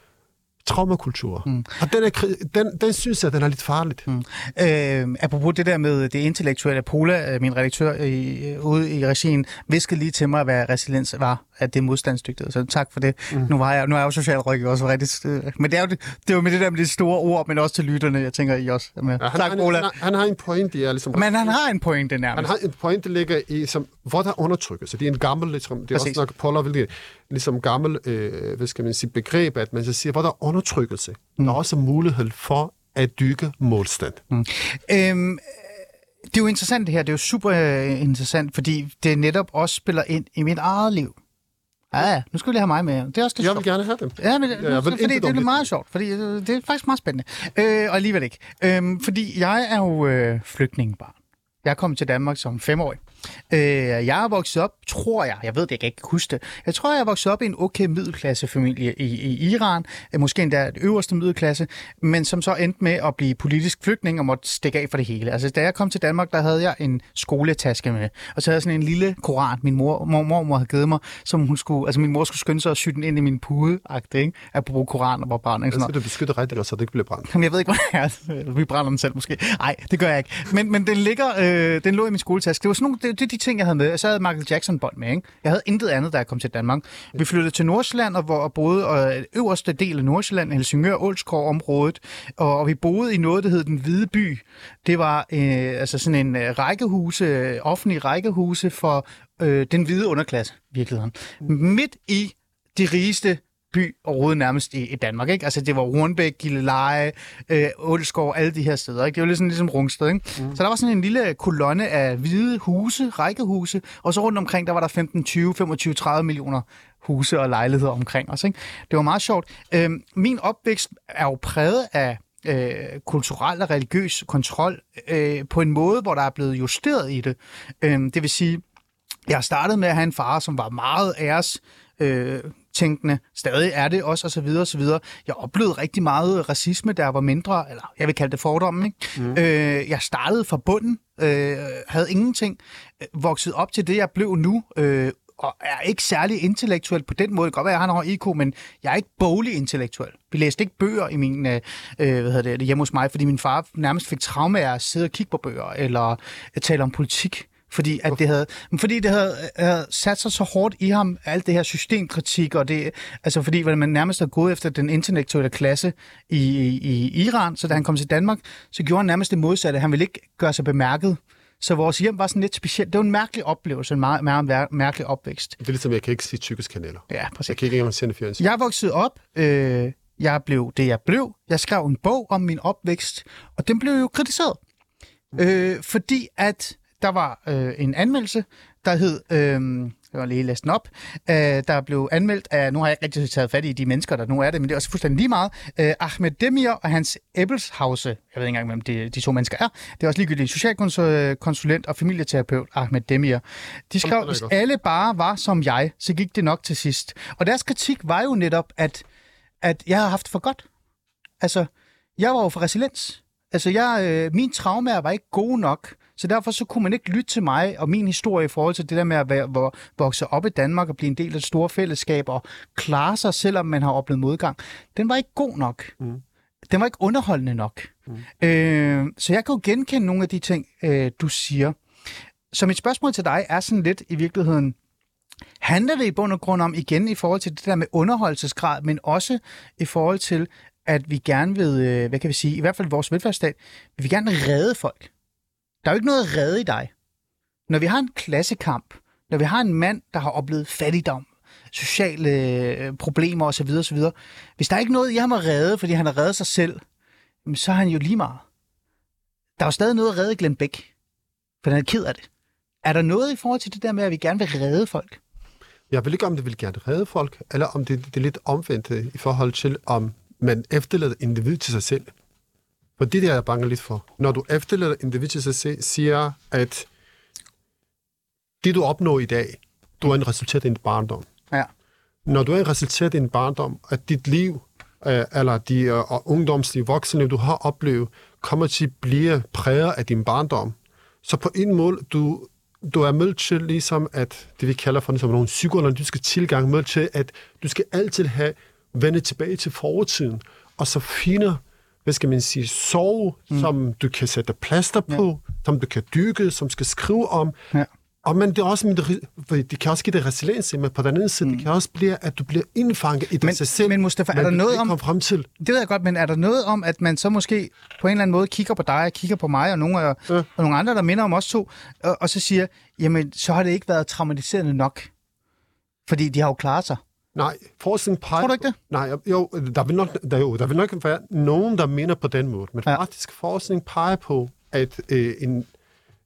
traumakultur. Mm. Og den, er, den, den synes jeg, den er lidt farligt. Mm. Øh, apropos det der med det intellektuelle, Pola, øh, min redaktør i, øh, ude i regien, viskede lige til mig, hvad resiliens var, at det er modstandsdygtighed. Så tak for det. Mm. Nu, var jeg, nu er jeg jo socialrådgiver også rigtig... Øh, men det er, jo det, er jo med det der med de store ord, men også til lytterne, jeg tænker, I også er med. Ja, han, tak, han, Pola. han, han, har en pointe, jeg ligesom... Men han har en pointe Han nærmest. har en pointe, der ligger i, som, hvor der undertrykkes. Det er en gammel, ligesom, det er Præcis. også nok Poller vil det, ligesom gammel, øh, hvad skal man sige, begreb, at man så siger, hvor der er undertrykkelse. Mm. Der er også mulighed for at dykke modstand. Mm. Øhm, det er jo interessant det her, det er jo super øh, interessant, fordi det netop også spiller ind i mit eget liv. Ja, ja, nu skal vi lige have mig med. Det er også lidt Jeg sjovt. vil gerne have dem. Ja, men jeg ja, vil fordi det om er det. meget sjovt, fordi øh, det er faktisk meget spændende. Øh, og alligevel ikke. Øh, fordi jeg er jo øh, flygtningebarn. Jeg kommet til Danmark som femårig. Øh, jeg er vokset op, tror jeg, jeg ved det, jeg kan ikke huske det. Jeg tror, jeg er vokset op i en okay middelklassefamilie i, i Iran. Øh, måske endda det øverste middelklasse, men som så endte med at blive politisk flygtning og måtte stikke af for det hele. Altså, da jeg kom til Danmark, der havde jeg en skoletaske med. Og så havde jeg sådan en lille koran, min mor, mor, mormor havde givet mig, som hun skulle, altså min mor skulle skynde sig at sy den ind i min pude, ikke? Apropos koran og brænding. Så skal du beskytte rigtig godt, så det ikke bliver brændt. Jamen, jeg ved ikke, hvad det er. Vi brænder den selv måske. Nej, det gør jeg ikke. Men, men den, ligger, øh, den lå i min skoletaske. Det var sådan nogle, det, det er de ting, jeg havde med. Så havde jeg Michael Jackson-bånd med. Ikke? Jeg havde intet andet, da jeg kom til Danmark. Vi flyttede til Nordsjælland, og hvor boede og øh, øverste del af Nordsjælland, Helsingør, Ålskov området og, og vi boede i noget, der hed Den Hvide By. Det var øh, altså sådan en øh, rækkehuse, offentlige offentlig rækkehuse for øh, den hvide underklasse, virkeligheden. Midt i de rigeste by overhovedet nærmest i, i Danmark. Ikke? Altså, det var Hornbæk, Gilleleje, øh, Ålskov, alle de her steder. Ikke? Det var sådan, ligesom Rungsted. Ikke? Mm. Så der var sådan en lille kolonne af hvide huse, rækkehuse, og så rundt omkring, der var der 15, 20, 25, 30 millioner huse og lejligheder omkring os. Ikke? Det var meget sjovt. Øhm, min opvækst er jo præget af øh, kulturel og religiøs kontrol øh, på en måde, hvor der er blevet justeret i det. Øh, det vil sige, jeg startede med at have en far, som var meget æres øh, tænkende, stadig er det også, og så videre, og så videre. Jeg oplevede rigtig meget racisme, der var mindre, eller jeg vil kalde det fordomme, ikke? Mm. Øh, jeg startede fra bunden, øh, havde ingenting, øh, vokset op til det, jeg blev nu, øh, og er ikke særlig intellektuel på den måde. Det kan godt være, at jeg har en høj IQ, men jeg er ikke boglig intellektuel. Vi læste ikke bøger i min, øh, øh, hvad hedder det, hjemme hos mig, fordi min far nærmest fik traume af at sidde og kigge på bøger, eller tale om politik. Fordi, at det havde, fordi det havde, havde sat sig så hårdt i ham, alt det her systemkritik, og det, altså fordi man nærmest har gået efter den intellektuelle klasse i, i, i Iran, så da han kom til Danmark, så gjorde han nærmest det modsatte. Han ville ikke gøre sig bemærket. Så vores hjem var sådan lidt specielt. Det var en mærkelig oplevelse, en meget, meget mær- mærkelig opvækst. Det er ligesom, jeg kan ikke se tyrkiske kanaler. Ja, præcis. Jeg kan ikke engang sende fjernsyn. Jeg voksede op, øh, jeg blev det, jeg blev. Jeg skrev en bog om min opvækst, og den blev jo kritiseret. Øh, fordi at der var øh, en anmeldelse, der hed, øh, Jeg var lige læst den op. Øh, der blev anmeldt af, nu har jeg ikke rigtig taget fat i de mennesker, der nu er det, men det er også fuldstændig lige meget. Øh, Ahmed Demir og hans Ebbelshause, jeg ved ikke engang, hvem de, de to mennesker er. Det er også ligegyldigt socialkonsulent og familieterapeut Ahmed Demir. De skrev, hvis alle bare var som jeg, så gik det nok til sidst. Og deres kritik var jo netop, at, at jeg har haft for godt. Altså, jeg var jo for resiliens. Altså, jeg, øh, min traumer var ikke gode nok, så derfor så kunne man ikke lytte til mig og min historie i forhold til det der med at være, hvor, vokse op i Danmark og blive en del af et store fællesskab og klare sig, selvom man har oplevet modgang. Den var ikke god nok. Mm. Den var ikke underholdende nok. Mm. Øh, så jeg kan jo genkende nogle af de ting, øh, du siger. Så mit spørgsmål til dig er sådan lidt i virkeligheden, handler det i bund og grund om igen i forhold til det der med underholdelsesgrad, men også i forhold til, at vi gerne vil, øh, hvad kan vi sige, i hvert fald vores velfærdsstat, vi vil gerne redde folk. Der er jo ikke noget at redde i dig. Når vi har en klassekamp, når vi har en mand, der har oplevet fattigdom, sociale øh, problemer osv., osv., hvis der er ikke noget i ham at redde, fordi han har reddet sig selv, så er han jo lige meget. Der er jo stadig noget at redde Glenn Beck, for han er ked af det. Er der noget i forhold til det der med, at vi gerne vil redde folk? Jeg ved ikke, om det vil gerne redde folk, eller om det, det er lidt omvendt øh, i forhold til, om man efterlader individ til sig selv. For det der er jeg bange lidt for. Når du efterlader individ til sig selv, siger, at det du opnår i dag, du er en resultat af din barndom. Ja. Når du er en resultat af din barndom, at dit liv, øh, eller de øh, ungdomslige voksne, du har oplevet, kommer til at blive præget af din barndom. Så på en måde, du, du er med til ligesom, at det vi kalder for som nogle psykoanalytiske tilgang, med til, at du skal altid have vende tilbage til fortiden, og så finde, hvad skal man sige, sove, mm. som du kan sætte plaster på, ja. som du kan dykke, som skal skrive om. Ja. Og men det er også, med, det kan også give dig resiliens, men på den anden side, mm. det kan også blive, at du bliver indfanget i men, sig selv. Men Mustafa, er der noget om... frem til. Det ved jeg godt, men er der noget om, at man så måske på en eller anden måde kigger på dig, og kigger på mig, og nogle, ja. og nogle andre, der minder om os to, og, og så siger, jamen, så har det ikke været traumatiserende nok. Fordi de har jo klaret sig. Nej, forskning peger... Tror du ikke det? Nej, jo, der vil nok, der, jo, der vil nok være nogen, der mener på den måde, men ja. faktisk forskning peger på, at øh, en,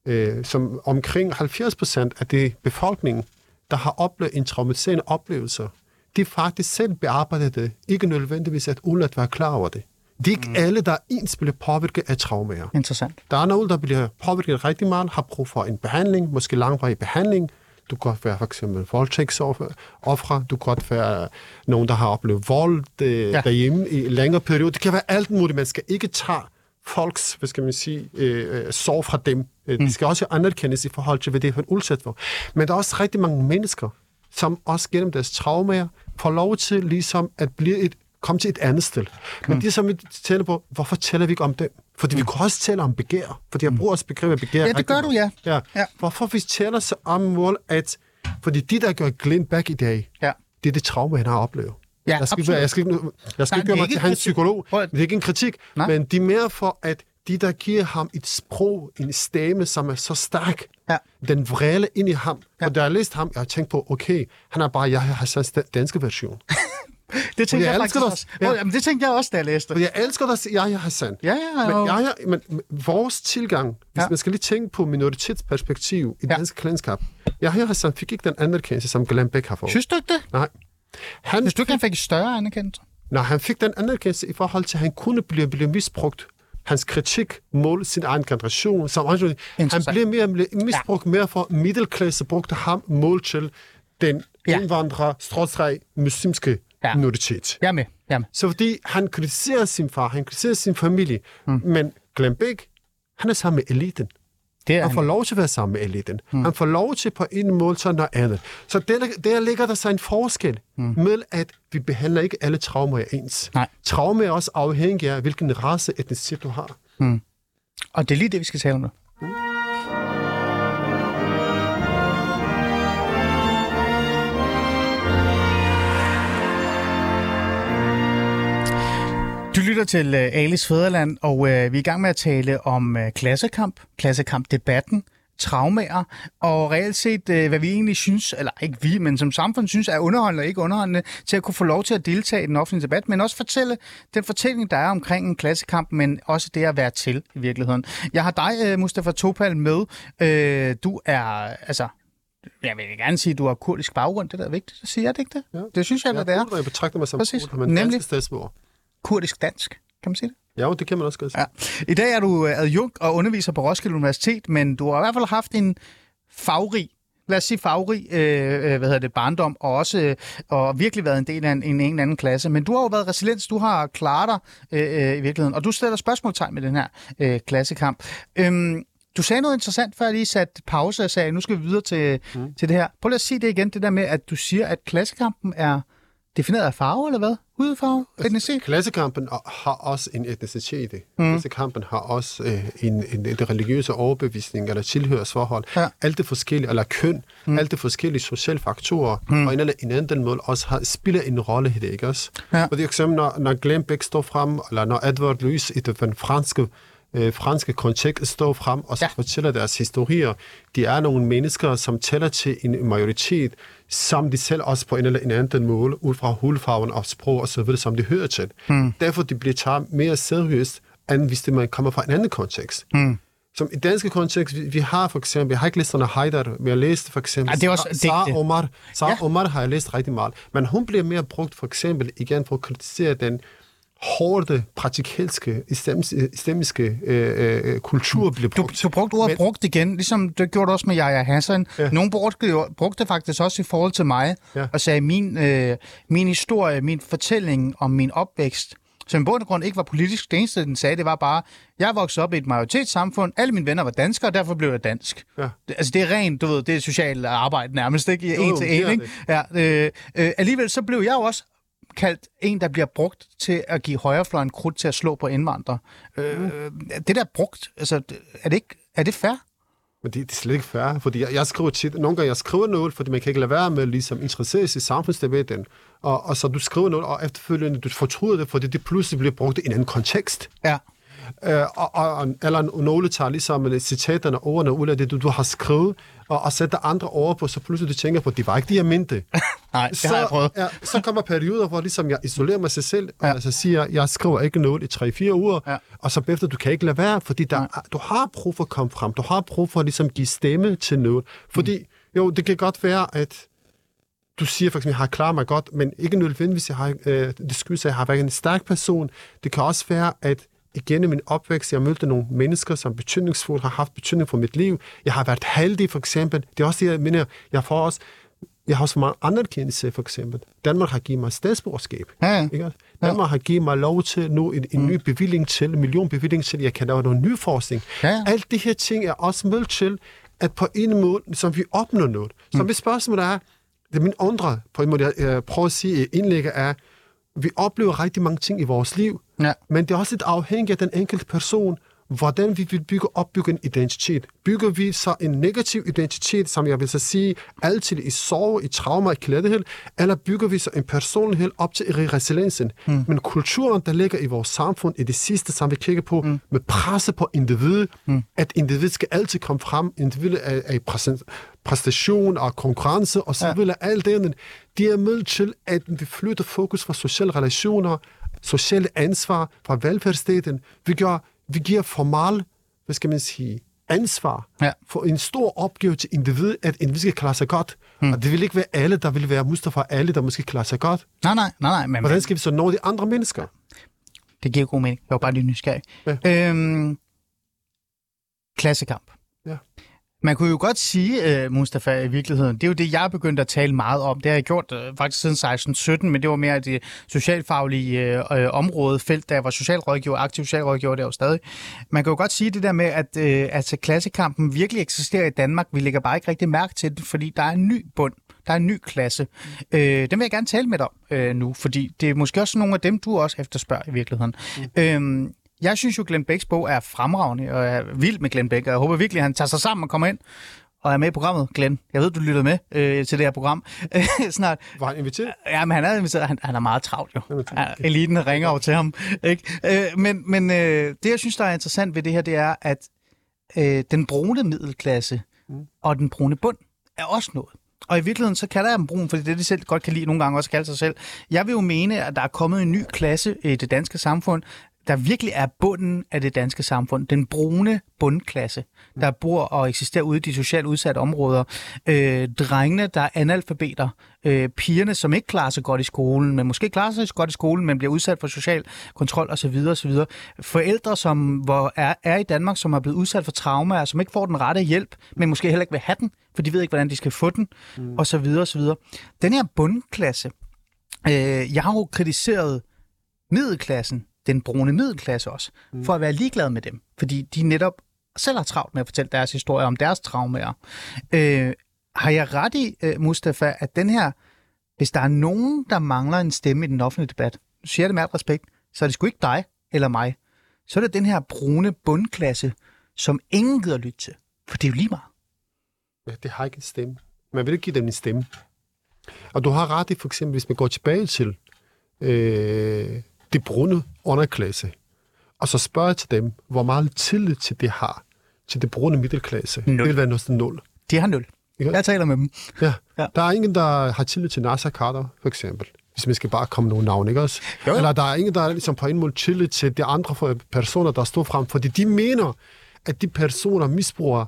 øh, som omkring 70 procent af det befolkningen, der har oplevet en traumatiserende oplevelse, de faktisk selv bearbejder det, ikke nødvendigvis at uden at være klar over det. Det er ikke mm. alle, der ens bliver påvirket af traumer. Interessant. Der er nogen, der bliver påvirket rigtig meget, har brug for en behandling, måske langvarig behandling, du kan godt være for eksempel voldtægtsoffre. Du kan godt være nogen, der har oplevet vold øh, ja. derhjemme i en længere periode. Det kan være alt muligt. Man skal ikke tage folks, hvad skal man sige, øh, øh sorg fra dem. Øh, mm. Det skal også anerkendes i forhold til, hvad det er for en udsat for. Men der er også rigtig mange mennesker, som også gennem deres traumer får lov til ligesom at blive et, komme til et andet sted. Men mm. det, som vi taler på, hvorfor taler vi ikke om dem? Fordi mm. vi kan også tale om begær, fordi jeg bruger også begrebet begær. Ja, det gør du, ja. ja. ja. Hvorfor vi taler så om mål, at fordi de, der gør Glenn Back i dag, ja. det er det traume, han har oplevet. Ja, jeg skal, absolut. jeg skal, jeg skal ikke gøre mig til hans psykolog, det er ikke en kritik, Nej. men det er mere for, at de, der giver ham et sprog, en stemme, som er så stærk, ja. den vrede ind i ham. Ja. Og da jeg læste ham, jeg har tænkt på, okay, han er bare jeg har Hassans danske version. det tænkte jeg, jeg faktisk også. Ja. Oh, jamen, det tænkte jeg også, da jeg læste det. Jeg elsker dig, Yahya Hassan. Ja, ja, men, Yahya, men vores tilgang, hvis ja. man skal lige tænke på minoritetsperspektiv i ja. dansk klandskab, Yahya Hassan fik ikke den anerkendelse, som Glenn Beck har fået. Synes du ikke det? Nej. Han Hvis du ikke, han fik større anerkendelse? Nej, han fik den anerkendelse i forhold til, at han kunne blive, blive misbrugt hans kritik mod sin egen generation. Som han blev mere misbrugt ja. mere for middelklasse, brugte ham mål til den ja. indvandrer, strådstræk, muslimske ja. minoritet. Jeg er med. Jeg er med. Så fordi han kritiserer sin far, han kritiserer sin familie, mm. men Glenn Beck, han er sammen med eliten. Det er han, han får lov til at være sammen med eliten. Mm. Han får lov til på en måde sådan noget andet. Så der, der ligger der sig en forskel mm. med, at vi behandler ikke alle traumer ens. Nej. Traumer er også afhængig af, hvilken race etnicitet du har. Mm. Og det er lige det, vi skal tale om nu. Mm. Du lytter til uh, Alice Fæderland, og uh, vi er i gang med at tale om uh, klassekamp, klassekamp-debatten, traumer, og reelt set, uh, hvad vi egentlig synes, eller ikke vi, men som samfund synes er underholdende og ikke underholdende, til at kunne få lov til at deltage i den offentlige debat, men også fortælle den fortælling, der er omkring en klassekamp, men også det at være til i virkeligheden. Jeg har dig, uh, Mustafa Topal, med. Uh, du er, altså, jeg vil gerne sige, at du har kurdisk baggrund. Det der er vigtigt at sige, er det ikke det? Ja. Det synes jeg, Jeg, at det er. jeg betragter mig som Præcis. kurd, men Nemlig. dansk statsborger. Kurdisk-dansk, kan man sige det? Ja, det kan man også godt sige. Ja. I dag er du øh, adjunkt og underviser på Roskilde Universitet, men du har i hvert fald haft en fagrig, lad os sige fagrig, øh, øh, hvad hedder det, barndom, og også øh, og virkelig været en del af en, en, en anden klasse. Men du har jo været resiliens, du har klaret dig øh, øh, i virkeligheden, og du stiller spørgsmålstegn med den her øh, klassekamp. Øhm, du sagde noget interessant, før jeg lige satte pause og sagde, nu skal vi videre til, mm. til det her. Prøv lige at sige det igen, det der med, at du siger, at klassekampen er defineret af farve, eller hvad? Hudfarve? Etnicitet? Klassekampen har også en etnicitet. Mm. Klassekampen har også øh, en, en, en religiøse overbevisning eller tilhørsforhold. Ja. Alt det forskellige, eller køn, mm. alt det forskellige sociale faktorer, mm. og en eller en anden måde også har, spiller en rolle i det, ikke også? Ja. For eksempel, når, når Glenn Beck står frem, eller når Edward Louis i den franske øh, franske kontekst står frem og Ja. fortæller deres historier. De er nogle mennesker, som tæller til en majoritet, som de selv også på en eller en anden måde, ud fra hudfarven og sprog og så videre, som de hører til. Mm. Derfor de bliver taget mere seriøst, end hvis man kommer fra en anden kontekst. Mm. Som i danske kontekst, vi, vi har for eksempel, jeg har ikke læst under Haidar, men jeg læste for eksempel Ja, det er også Sa- Sara. Omar. Sara ja. Omar har jeg læst rigtig meget. Men hun bliver mere brugt for eksempel igen for at kritisere den hårde, praktikalske, islamiske, øh, øh, kultur Du, brugt. du brugte ordet Men- brugt igen, ligesom det gjorde du også med Yahya Hassan. Ja. Nogle brugte, brugte faktisk også i forhold til mig, ja. Og sagde, min, øh, min historie, min fortælling om min opvækst, som i bund og grund ikke var politisk. Det eneste, den sagde, det var bare, jeg voksede op i et majoritetssamfund, alle mine venner var danskere, og derfor blev jeg dansk. Ja. Det, altså, det er rent, du ved, det er socialt arbejde nærmest, ikke? Jo, En jo, til en, ikke? Ja, øh, øh, alligevel så blev jeg jo også kaldt en, der bliver brugt til at give højrefløjen krudt til at slå på indvandrere. Øh, det der brugt, altså, er det, ikke, er det fair? Men det, det er slet ikke fair, fordi jeg, jeg skriver tit, nogle gange jeg skriver noget, fordi man kan ikke lade være med ligesom interessere sig i samfundsdebatten, og, og så du skriver noget, og efterfølgende du fortryder det, fordi det pludselig bliver brugt i en anden kontekst. Ja. Øh, og, og, eller nogle tager ligesom øh, citaterne og ordene ud af det, du, du har skrevet, og, og sætter andre over på, så pludselig du tænker på, det var ikke det, jeg mente. Nej, det så, har jeg prøvet. Ja, så kommer perioder, hvor ligesom jeg isolerer mig sig selv, ja. og så siger, jeg skriver ikke noget i 3-4 uger, Ja. og så bagefter, du kan ikke lade være, fordi der, du har brug for at komme frem, du har brug for at ligesom give stemme til noget. Fordi, Mm. jo, det kan godt være, at du siger for eksempel, jeg har klaret mig godt, men ikke nødvendigvis, jeg har, øh, det skyldes, at jeg har været en stærk person. Det kan også være, at igennem min opvækst, jeg mødte nogle mennesker, som betydningsfuldt har haft betydning for mit liv. Jeg har været heldig, for eksempel. Det er også det, jeg mener, jeg får også, jeg har også for meget anerkendelse, for eksempel. Danmark har givet mig statsborgerskab. Ja, ja. Ikke? Danmark har givet mig lov til nu en, en ny bevilling til, en million bevilling til, jeg kan lave noget ny forskning. Ja, ja. Alt det her ting er også med til, at på en måde, som vi opnår noget. Så mit spørgsmål er, det er min andre, på en måde, jeg, prøver at sige, indlægget er, vi oplever rigtig mange ting i vores liv, Ja. men det er også lidt afhængigt af den enkelte person, hvordan vi vil bygge opbygge en identitet. Bygger vi så en negativ identitet, som jeg vil så sige, altid i sorg, i trauma, i klædehæld, eller bygger vi så en personlighed op til resiliensen? Mm. Men kulturen, der ligger i vores samfund, i det sidste, som vi kigger på, mm. med presse på individet, mm. at individet skal altid komme frem, individet er, er i præstation og konkurrence og så Ja. videre, alt det, andet, de er med til, at vi flytter fokus fra sociale relationer, sociale ansvar fra velfærdsstaten. Vi, gør, vi giver formal, hvad skal man sige, ansvar Ja. for en stor opgave til individet, at individet skal klare sig godt. Hmm. Og det vil ikke være alle, der vil være Mustafa, alle, der måske klarer sig godt. Nej, nej, nej, nej, men Hvordan skal vi så nå de andre mennesker? det giver god mening. Jeg var bare lige nysgerrig. Ja. Øhm, klassekamp. Man kunne jo godt sige, uh, Mustafa, i virkeligheden, det er jo det, jeg er begyndt at tale meget om. Det har jeg gjort uh, faktisk siden 16-17, men det var mere det socialfaglige uh, uh, område, felt, da jeg var socialrådgiver, aktiv socialrådgiver, det er jo stadig. Man kan jo godt sige det der med, at uh, altså, klassekampen virkelig eksisterer i Danmark. Vi lægger bare ikke rigtig mærke til det, fordi der er en ny bund. Der er en ny klasse. Mm. Øh, den vil jeg gerne tale med dig om øh, nu, fordi det er måske også nogle af dem, du også efterspørger i virkeligheden. Mm. Øhm, jeg synes jo, Glenn Becks bog er fremragende, og jeg er vild med Glenn Beck, og jeg håber virkelig, at han tager sig sammen og kommer ind og er med i programmet, Glenn. Jeg ved, du lytter med øh, til det her program snart. Var han inviteret? Ja, men han er, inviteret. han, han er meget travlt jo. Ja, eliten ringer over til ham. Ikke? Øh, men men øh, det, jeg synes, der er interessant ved det her, det er, at øh, den brune middelklasse mm. og den brune bund er også noget. Og i virkeligheden, så kalder jeg dem brun, fordi det er det, de selv godt kan lide nogle gange også kalde sig selv. Jeg vil jo mene, at der er kommet en ny klasse i det danske samfund, der virkelig er bunden af det danske samfund. Den brune bundklasse, der bor og eksisterer ude i de socialt udsatte områder. Øh, drengene, der er analfabeter. Øh, pigerne, som ikke klarer sig godt i skolen, men måske klarer sig godt i skolen, men bliver udsat for social kontrol osv. osv. Forældre, som hvor er, er i Danmark, som er blevet udsat for traumer, som ikke får den rette hjælp, men måske heller ikke vil have den, for de ved ikke, hvordan de skal få den, mm. osv. osv. Den her bundklasse, øh, jeg har jo kritiseret middelklassen den brune middelklasse også, mm. for at være ligeglad med dem. Fordi de netop selv har travlt med at fortælle deres historie om deres traumer. Øh, har jeg ret i, øh, Mustafa, at den her, hvis der er nogen, der mangler en stemme i den offentlige debat, nu siger jeg det med alt respekt, så er det sgu ikke dig eller mig. Så er det den her brune bundklasse, som ingen gider lytte til. For det er jo lige meget. Ja, det har ikke en stemme. Man vil ikke give dem en stemme. Og du har ret i, for eksempel, hvis man går tilbage til øh, det brune underklasse, og så spørger til dem, hvor meget tillid til det har, til det brune middelklasse. Nul. Det vil være noget nul. De har nul. Ikke? Jeg taler med dem. Ja. Ja. Der er ingen, der har tillid til Nasser Carter, for eksempel. Hvis man skal bare komme nogle navne, ikke også? Jo. Eller der er ingen, der er ligesom på en måde tillid til de andre personer, der står frem, fordi de mener, at de personer misbruger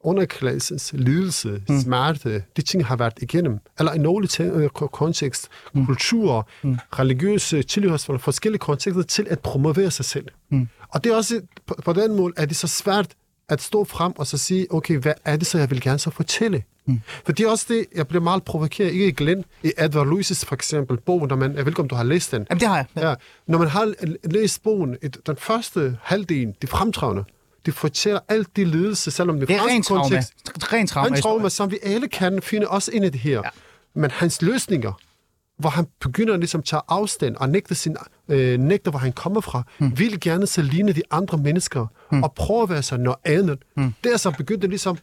underklassens lidelse, mm. smerte, de ting har været igennem, eller i nogle ting, ko- kontekst, mm. kultur, mm. religiøse tilhørsforhold, forskellige kontekster til at promovere sig selv. Mm. Og det er også, på, på den måde, er det så svært at stå frem og så sige, okay, hvad er det så, jeg vil gerne så fortælle? Mm. For det er også det, jeg bliver meget provokeret, ikke i Glenn, i Edward Lewis' for eksempel, bog, når man, jeg ved ikke, om du har læst den. Jamen, det har jeg. Ja. Ja, når man har læst bogen, et, den første halvdel, det fremtrædende, det fortæller alt det lidelse, selvom det, Det er rent trauma. kontekst, Rent trauma. han trauma, som vi alle kan finde også ind i det her. Ja. Men hans løsninger, hvor han begynder ligesom at tage afstand og nægte, sin, øh, nægte hvor han kommer fra, mm. vil gerne så ligne de andre mennesker mm. og prøve at være sig noget andet. Mm. Der så begyndte ligesom at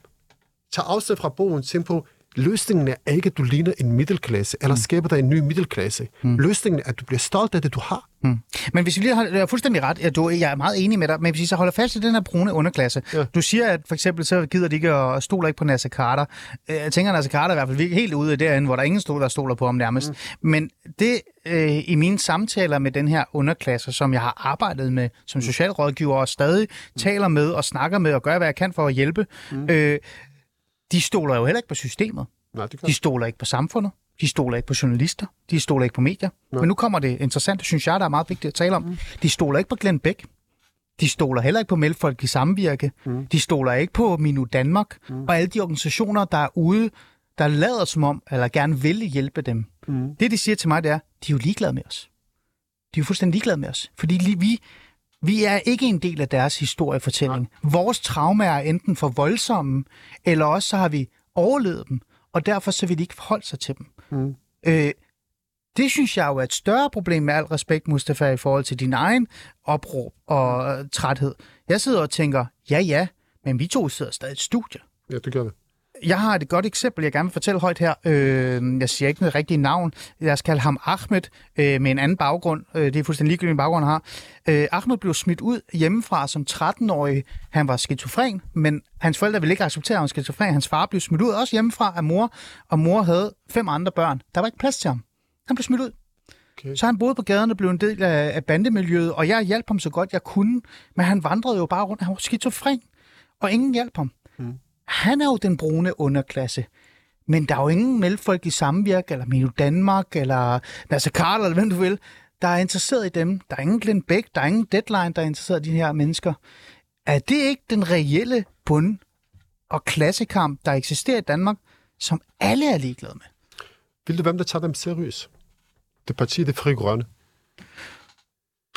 tage afstand fra bogen, tænke på, løsningen er ikke, at du ligner en middelklasse, eller skaber dig en ny middelklasse. Mm. Løsningen er, at du bliver stolt af det, du har. Mm. Men hvis vi lige har, jeg er fuldstændig ret, ja, du, jeg er meget enig med dig, men hvis vi så holder fast i den her brune underklasse, ja. Du siger, at for eksempel så gider de ikke at stole ikke på Nasser Carter. Øh, Jeg tænker, at Nasser Carter er i hvert fald helt ude af derinde, hvor der er ingen stoler, der stoler på ham nærmest. Mm. Men det øh, i mine samtaler med den her underklasse, som jeg har arbejdet med som socialrådgiver og stadig mm. taler med og snakker med og gør, hvad jeg kan for at hjælpe, mm. øh, de stoler jo heller ikke på systemet. Nej, det kan De stoler ikke på samfundet. De stoler ikke på journalister. De stoler ikke på medier. Nej. Men nu kommer det interessante, synes jeg, der er meget vigtigt at tale om. Mm. De stoler ikke på Glenn Beck. De stoler heller ikke på Melfolk i Samvirke. Mm. De stoler ikke på Minu Danmark. Mm. Og alle de organisationer, der er ude, der lader som om, eller gerne vil hjælpe dem. Mm. Det, de siger til mig, det er, de er jo ligeglade med os. De er jo fuldstændig ligeglade med os. Fordi vi, vi er ikke en del af deres historiefortælling. Nej. Vores traumer er enten for voldsomme, eller også så har vi overlevet dem, og derfor så vil de ikke forholde sig til dem. Mm. Øh, det synes jeg jo er et større problem med al respekt, Mustafa, i forhold til din egen opråb og træthed. Jeg sidder og tænker, ja ja, men vi to sidder stadig i et studie. Ja, det gør vi. Jeg har et godt eksempel, jeg gerne vil fortælle højt her. Øh, jeg siger ikke noget rigtigt navn. Lad os kalde ham Ahmed øh, med en anden baggrund. Øh, det er fuldstændig ligegyldigt, hvilken baggrund han har. Øh, Ahmed blev smidt ud hjemmefra som 13-årig. Han var skizofren, men hans forældre ville ikke acceptere, at han var skizofren. Hans far blev smidt ud også hjemmefra af mor, og mor havde fem andre børn. Der var ikke plads til ham. Han blev smidt ud. Okay. Så han boede på gaden og blev en del af, af bandemiljøet, og jeg hjalp ham så godt jeg kunne, men han vandrede jo bare rundt. Han var skizofren, og ingen hjalp ham. Mm. Han er jo den brune underklasse. Men der er jo ingen mellemfolk i samvirk, eller Mino Danmark, eller Nasser Carter, eller hvem du vil, der er interesseret i dem. Der er ingen Glenn Beck, der er ingen deadline, der er interesseret i de her mennesker. Er det ikke den reelle bund- og klassekamp, der eksisterer i Danmark, som alle er ligeglade med? Vil du hvem der tager dem seriøst? Det parti, det fri grønne.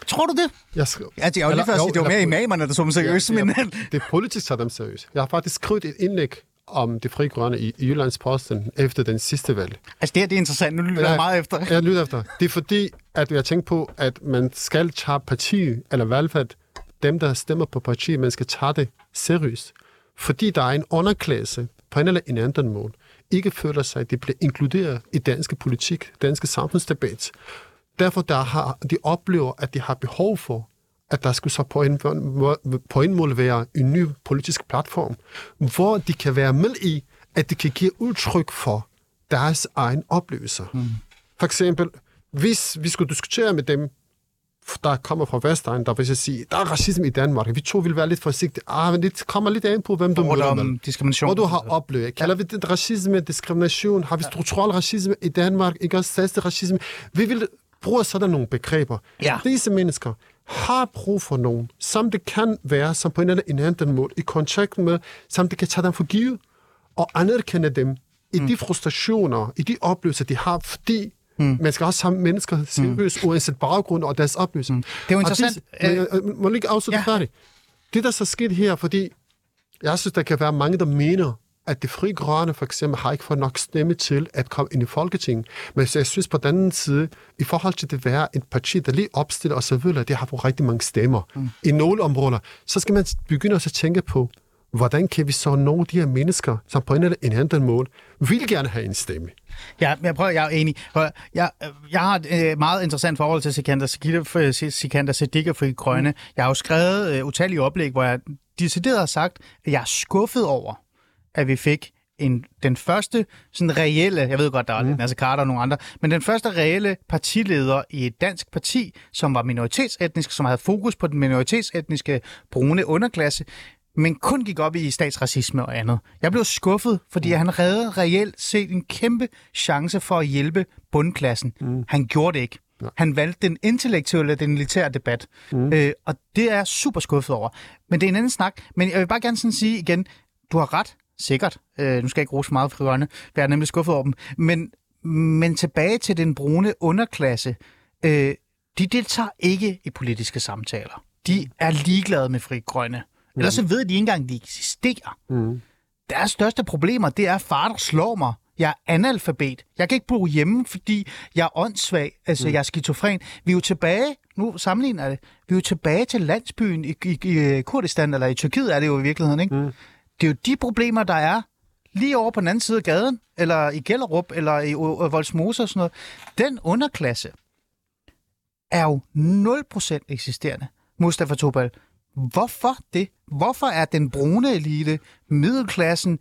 Tror du det? Jeg skrev, Altså, jeg var lige før at sige, det var mere imamerne, der så dem seriøst, Ja, men... ja, det er politisk tager dem seriøst. Jeg har faktisk skrevet et indlæg om det fri grønne i, i Jyllands Posten efter den sidste valg. Altså, det her det er interessant. Nu lytter jeg meget efter. Jeg lytter efter. Det er fordi, at jeg tænker på, at man skal tage parti, eller i hvert fald dem, der stemmer på partiet, man skal tage det seriøst. Fordi der er en underklasse, på en eller en anden måde, ikke føler sig, at de bliver inkluderet i danske politik, danske samfundsdebat. Derfor der har, de oplever, at de har behov for, at der skulle så på en, på en måde være en ny politisk platform, hvor de kan være med i, at de kan give udtryk for deres egen oplevelser. Mm. For eksempel, hvis vi skulle diskutere med dem, der kommer fra Vestegn, der vil jeg sige, der er racisme i Danmark. Vi to vil være lidt forsigtige. Ah, men det kommer lidt an på, hvem du møder med. Fordom, diskrimination. Hvor du har oplevet. Kalder vi det racisme, diskrimination? Har vi strukturel racisme i Danmark? Ikke også racisme? Vi vil bruge sådan nogle begreber. Ja. Disse mennesker har brug for nogen, som det kan være, som på en eller anden anden måde, i kontakt med, som det kan tage dem for givet, og anerkende dem i de frustrationer, i de oplevelser, de har, fordi Mm. Man skal også have mennesker seriøst, mm. uanset baggrund og deres oplevelser. Mm. Det er jo interessant. Og disse, øh, øh, må lige afslutte Ja. færdigt? Det, der så sket her, fordi jeg synes, der kan være mange, der mener, at det frie grønne for eksempel har ikke fået nok stemme til at komme ind i Folketinget. Men så jeg synes på den anden side, i forhold til det være et parti, der lige opstiller og så videre, det har fået rigtig mange stemmer mm. i nogle områder, så skal man begynde også at tænke på, hvordan kan vi så nå de her mennesker, som på en eller anden måde vil gerne have en stemme. Ja, jeg prøver, jeg er enig. Prøv, jeg, jeg har et øh, meget interessant forhold til Sikander, Sikita- Sikander Siddiq og Fri Grønne. Jeg har jo skrevet øh, utallige oplæg, hvor jeg decideret har sagt, at jeg er skuffet over, at vi fik en, den første sådan reelle, jeg ved godt, der er mm. Nasser Carter og nogle andre, men den første reelle partileder i et dansk parti, som var minoritetsetnisk, som havde fokus på den minoritetsetniske brune underklasse, men kun gik op i statsracisme og andet. Jeg blev skuffet, fordi mm. han havde reelt set en kæmpe chance for at hjælpe bundklassen. Mm. Han gjorde det ikke. Nej. Han valgte den intellektuelle, den militære debat. Mm. Øh, og det er jeg super skuffet over. Men det er en anden snak. Men jeg vil bare gerne sådan sige igen, du har ret, sikkert. Øh, nu skal jeg ikke rose meget for grønne, for jeg er nemlig skuffet over dem. Men, men tilbage til den brune underklasse. Øh, de deltager ikke i politiske samtaler. De er ligeglade med fri grønne. Ellers så ved de ikke engang, at de eksisterer. Mm. Deres største problemer, det er far, der slår mig. Jeg er analfabet. Jeg kan ikke bo hjemme, fordi jeg er åndssvag. Altså, mm. jeg er skizofren. Vi er jo tilbage, nu sammenligner jeg det, vi er jo tilbage til landsbyen i, i, i Kurdistan, eller i Tyrkiet er det jo i virkeligheden, ikke? Mm. Det er jo de problemer, der er lige over på den anden side af gaden, eller i Gellerup, eller i øh, Voldsmose og sådan noget. Den underklasse er jo 0% eksisterende. Mustafa Tobal, Hvorfor det? Hvorfor er den brune elite, middelklassen,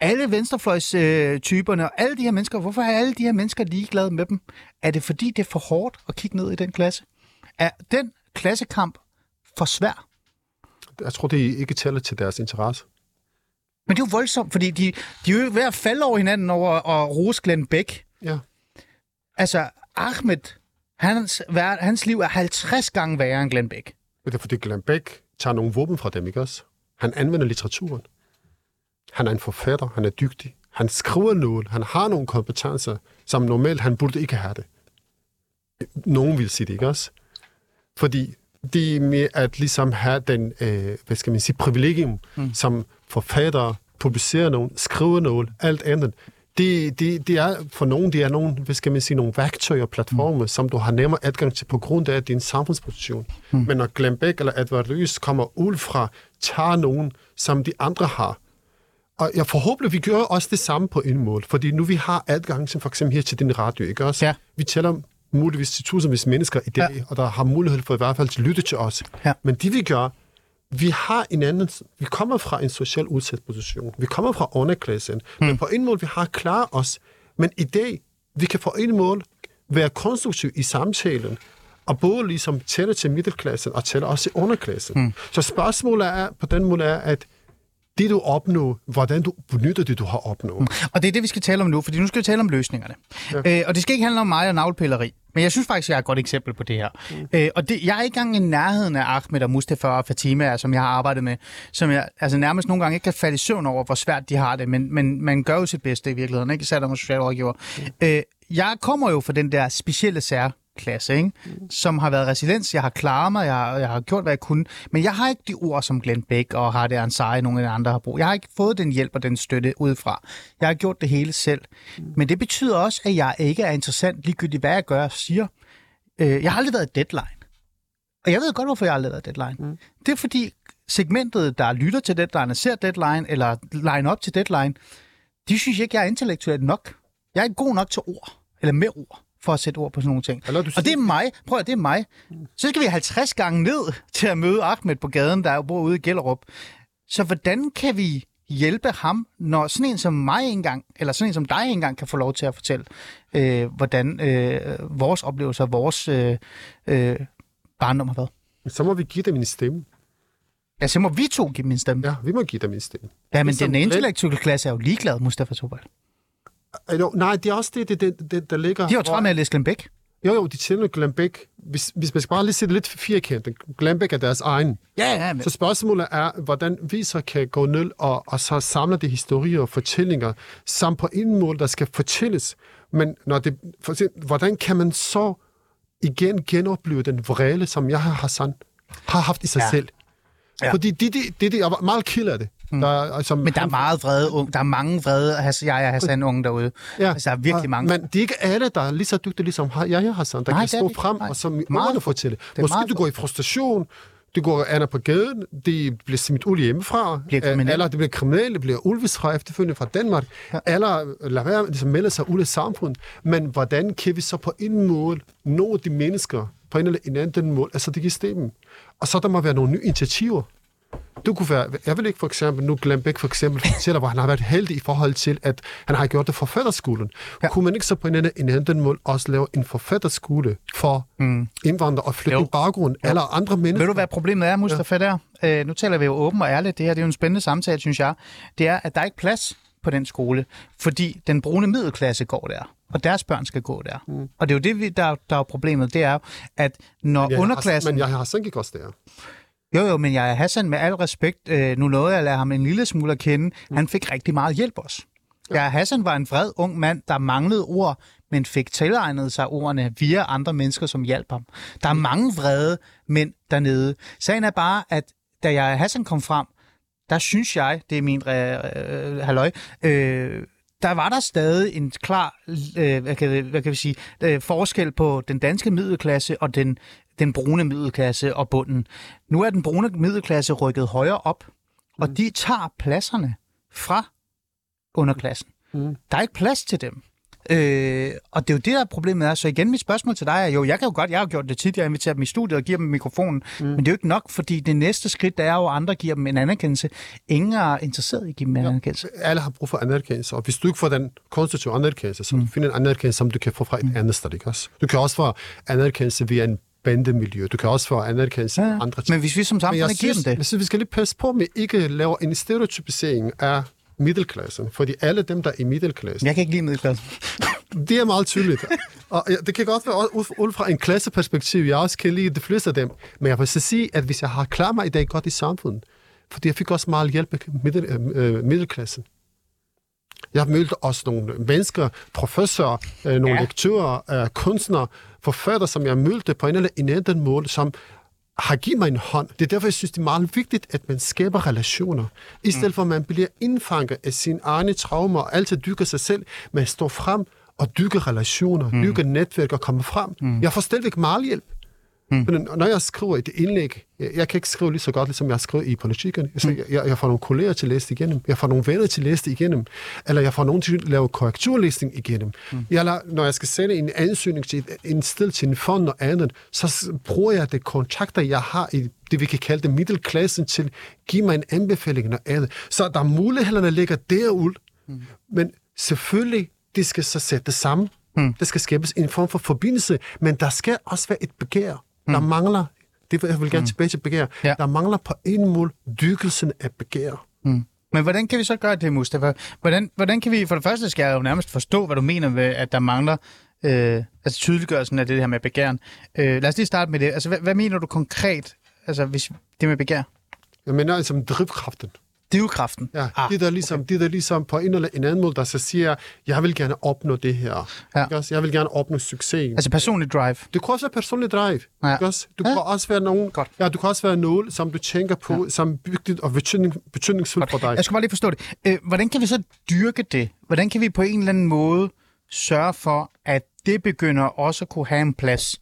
alle venstrefløjstyperne og alle de her mennesker, hvorfor er alle de her mennesker ligeglade med dem? Er det fordi, det er for hårdt at kigge ned i den klasse? Er den klassekamp for svær? Jeg tror, det ikke tæller til deres interesse. Men det er jo voldsomt, fordi de, de er jo ved at falde over hinanden over at rose Glenn Beck. Ja. Altså, Ahmed, hans, hans liv er 50 gange værre end Glenn Beck. Men det er fordi Glenn Beck tager nogle våben fra dem, ikke også? Han anvender litteraturen. Han er en forfatter, han er dygtig. Han skriver noget, han har nogle kompetencer, som normalt han burde ikke have det. Nogen vil sige det, ikke også? Fordi det med at ligesom have den, øh, hvad skal man sige, privilegium, mm. som forfatter, publicerer nogen, skriver noget, alt andet, det, det, det er for nogen, det er nogle, hvad skal man sige, nogle værktøjer og platforme, mm. som du har nemmere adgang til på grund af din samfundsposition. Mm. Men når Glenn Beck eller Edvard Løs kommer ud fra, tager nogen, som de andre har, og jeg forhåbentlig, vi gør også det samme på en måde, fordi nu vi har adgang til for eksempel her til din radio, ikke også? Ja. Vi tæller muligvis til tusindvis mennesker i dag, Ja. og der har mulighed for i hvert fald at lytte til os. Ja. Men det vi gør, vi har en anden, vi kommer fra en social udsat position. Vi kommer fra underklassen. Mm. Men på en måde, vi har klaret os. Men i dag, vi kan på en måde være konstruktiv i samtalen, og både ligesom tælle til middelklassen og tælle også til underklassen. Mm. Så spørgsmålet er på den måde er, at det du opnår, hvordan du benytter det, du har opnået. Og det er det, vi skal tale om nu, fordi nu skal vi tale om løsningerne. Ja. Øh, og det skal ikke handle om mig og navlepilleri, men jeg synes faktisk, jeg er et godt eksempel på det her. Mm. Øh, og det, jeg er ikke engang i nærheden af Ahmed og Mustafa og Fatima, som jeg har arbejdet med, som jeg altså nærmest nogle gange ikke kan falde i søvn over, hvor svært de har det, men, men man gør jo sit bedste i virkeligheden, ikke? Især når man er socialrådgiver. Mm. Øh, jeg kommer jo fra den der specielle særklasse, ikke? Mm. som har været resiliens. Jeg har klaret mig, jeg har, jeg har gjort, hvad jeg kunne. Men jeg har ikke de ord, som Glenn Beck og Hardy Ansari, nogle af de andre har brug. Jeg har ikke fået den hjælp og den støtte udefra. Jeg har gjort det hele selv. Mm. Men det betyder også, at jeg ikke er interessant ligegyldigt, hvad jeg gør og siger. Øh, jeg har aldrig været deadline. Og jeg ved godt, hvorfor jeg aldrig har været deadline. Mm. Det er fordi segmentet, der lytter til deadline og ser deadline, eller line op til deadline, de synes ikke, jeg er intellektuelt nok. Jeg er ikke god nok til ord, eller med ord, for at sætte ord på sådan nogle ting. Eller du Og det er mig. Prøv at det er mig. Så skal vi 50 gange ned til at møde Ahmed på gaden, der bor ude i Gellerup. Så hvordan kan vi hjælpe ham, når sådan en som mig engang, eller sådan en som dig engang, kan få lov til at fortælle, øh, hvordan øh, vores oplevelser, vores øh, øh, barndom har været? Så må vi give dem en stemme. Ja, så må vi to give dem en stemme. Ja, vi må give dem en stemme. Ja, men Ligesom den intellektuelle klasse er jo ligeglad, Mustafa Tobal. Øh, jo, Nej, det er også det, det, det, det der ligger... De har jo travlt med at læse Glenn Beck. Jo, jo, de tjener Glambæk. Hvis, hvis man skal bare lige se det lidt firkantet. Glambæk er deres egen. Ja, ja, men... Så spørgsmålet er, hvordan vi så kan gå ned og, og så samle de historier og fortællinger, samt på en måde, der skal fortælles. Men når det, for eksempel, hvordan kan man så igen genopleve den vrede, som jeg har Hassan har haft i sig Ja. selv? Ja. Fordi det, det, det, det er meget ked af det. Mm. Der, er, altså, Men der er meget vrede unge. Der er mange vrede Has- jeg og Hassan unge derude. Ja, Altså, der er virkelig og- mange. Men det er ikke alle, der er lige så dygtige ligesom jeg, jeg Hassan, der Nej, det kan stå det. frem Nej. og som få. fortælle. Måske du går i frustration, du går Anna på gaden, de bliver smidt ud hjemmefra, Bliver øh, eller det bliver kriminelle, det bliver ulvesfra efterfølgende fra Danmark, ja. eller lad være med at melde sig ud af samfundet. Men hvordan kan vi så på en måde nå de mennesker på en eller en anden måde, altså det giver stemmen. Og så der må være nogle nye initiativer. Det kunne være, jeg vil ikke for eksempel, nu Glenn Beck for eksempel fortæller, hvor han har været heldig i forhold til, at han har gjort det for forfatterskolen. Ja. Kunne man ikke så på en anden, en anden måde også lave en forfatterskole for mm. indvandrere og flygtninge baggrund, eller andre mennesker? Ved du, hvad problemet er, Mustafa, ja. der? Øh, nu taler vi jo åben og ærligt. Det her det er jo en spændende samtale, synes jeg. Det er, at der er ikke plads på den skole, fordi den brune middelklasse går der, og deres børn skal gå der. Mm. Og det er jo det, der, der er problemet. Det er at når jeg underklassen... Har, men jeg har sådan ikke også der. Jo, jo, men jeg Hassan, med al respekt, øh, nu nåede jeg at lade ham en lille smule at kende. Mm. Han fik rigtig meget hjælp også. Ja, Hassan var en vred ung mand, der manglede ord, men fik tilegnet sig ordene via andre mennesker, som hjalp ham. Der er mange vrede mænd dernede. Sagen er bare, at da jeg Hassan kom frem, der synes jeg, det er min øh, øh, halløj, øh, der var der stadig en klar øh, hvad, kan, hvad kan vi sige, øh, forskel på den danske middelklasse og den, den brune middelklasse og bunden. Nu er den brune middelklasse rykket højere op, og de tager pladserne fra underklassen. Mm. Der er ikke plads til dem. Øh, og det er jo det, der er problemet er. Så igen, mit spørgsmål til dig er jo, jeg kan jo godt, jeg har gjort det tit, jeg inviterer dem i studiet og giver dem mikrofonen, mm. men det er jo ikke nok, fordi det næste skridt, der er jo, at andre giver dem en anerkendelse. Ingen er interesseret i at give dem en anerkendelse. Alle har brug for anerkendelse, og hvis du ikke får den konstitutive anerkendelse, så mm. find en anerkendelse, som du kan få fra et mm. andet sted, ikke også? Du kan også få anerkendelse via en bandemiljø. Du kan også få anerkendelse Ja, af andre ting. men hvis vi som samfund ikke giver dem det, jeg synes, vi skal lige passe på med ikke at lave en stereotypisering af middelklassen, fordi alle dem, der er i middelklassen, jeg kan ikke lide middelklassen. det er meget tydeligt. Og ja, det kan godt være ud- ud fra en klasseperspektiv, jeg også kan lide de fleste af dem, men jeg vil så sige, at hvis jeg har klaret mig i dag godt i samfundet, fordi jeg fik også meget hjælp af middel, øh, middelklassen. Jeg har mødt også nogle mennesker, professorer, øh, nogle Ja. lektører, øh, kunstnere, forfattere, som jeg mødte på en eller en anden måde, som har givet mig en hånd. Det er derfor, jeg synes, det er meget vigtigt, at man skaber relationer. I stedet for, at man bliver indfanget af sine egne traumer og altid dykker sig selv, men står frem og dykker relationer, mm. dykker netværk og kommer frem. Mm. Jeg får stadigvæk meget hjælp. Mm. Men når jeg skriver et indlæg, jeg, jeg kan ikke skrive lige så godt, ligesom jeg har skrevet i politikken. Altså, jeg, jeg, jeg får nogle kolleger til at læse det igennem. Jeg får nogle venner til at læse det igennem. Eller jeg får nogen til at lave korrekturlæsning igennem. Mm. Jeg lader, når jeg skal sende en ansøgning til et, en sted til en fond og andet, så bruger jeg det kontakter, jeg har i det, vi kan kalde det middelklassen, til at give mig en anbefaling og andet. Så der er mulighederne, der ligger derude. Mm. Men selvfølgelig, det skal så sætte sammen. Mm. Der skal skabes en form for forbindelse, men der skal også være et begær. Mm. Der mangler, det vil jeg vil gerne mm. tilbage til begær, Ja. der mangler på en måde dykkelsen af begær. Mm. Men hvordan kan vi så gøre det, Mustafa? Hvordan, hvordan kan vi, for det første skal jeg jo nærmest forstå, hvad du mener med, at der mangler øh, altså tydeliggørelsen af det her med begæren. Øh, lad os lige starte med det. Altså, hvad, hvad mener du konkret, altså hvis det med begær? Jeg mener altså drivkraften. Drivkraften. Ja, Ah, det, der ligesom, okay. det der ligesom på en eller en anden måde, der så siger, jeg vil gerne opnå det her. Ja. Ikke også? Jeg vil gerne opnå succes. Altså personlig drive. Det kan også være personlig drive. Ja. Ikke også? Du Ja. kan også være nogen, Godt. ja, du kan også være nogen, som du tænker på, ja. som vigtigt og betydning, betydningsfuldt for dig. Jeg skal bare lige forstå det. Øh, hvordan kan vi så dyrke det? Hvordan kan vi på en eller anden måde sørge for, at det begynder også at kunne have en plads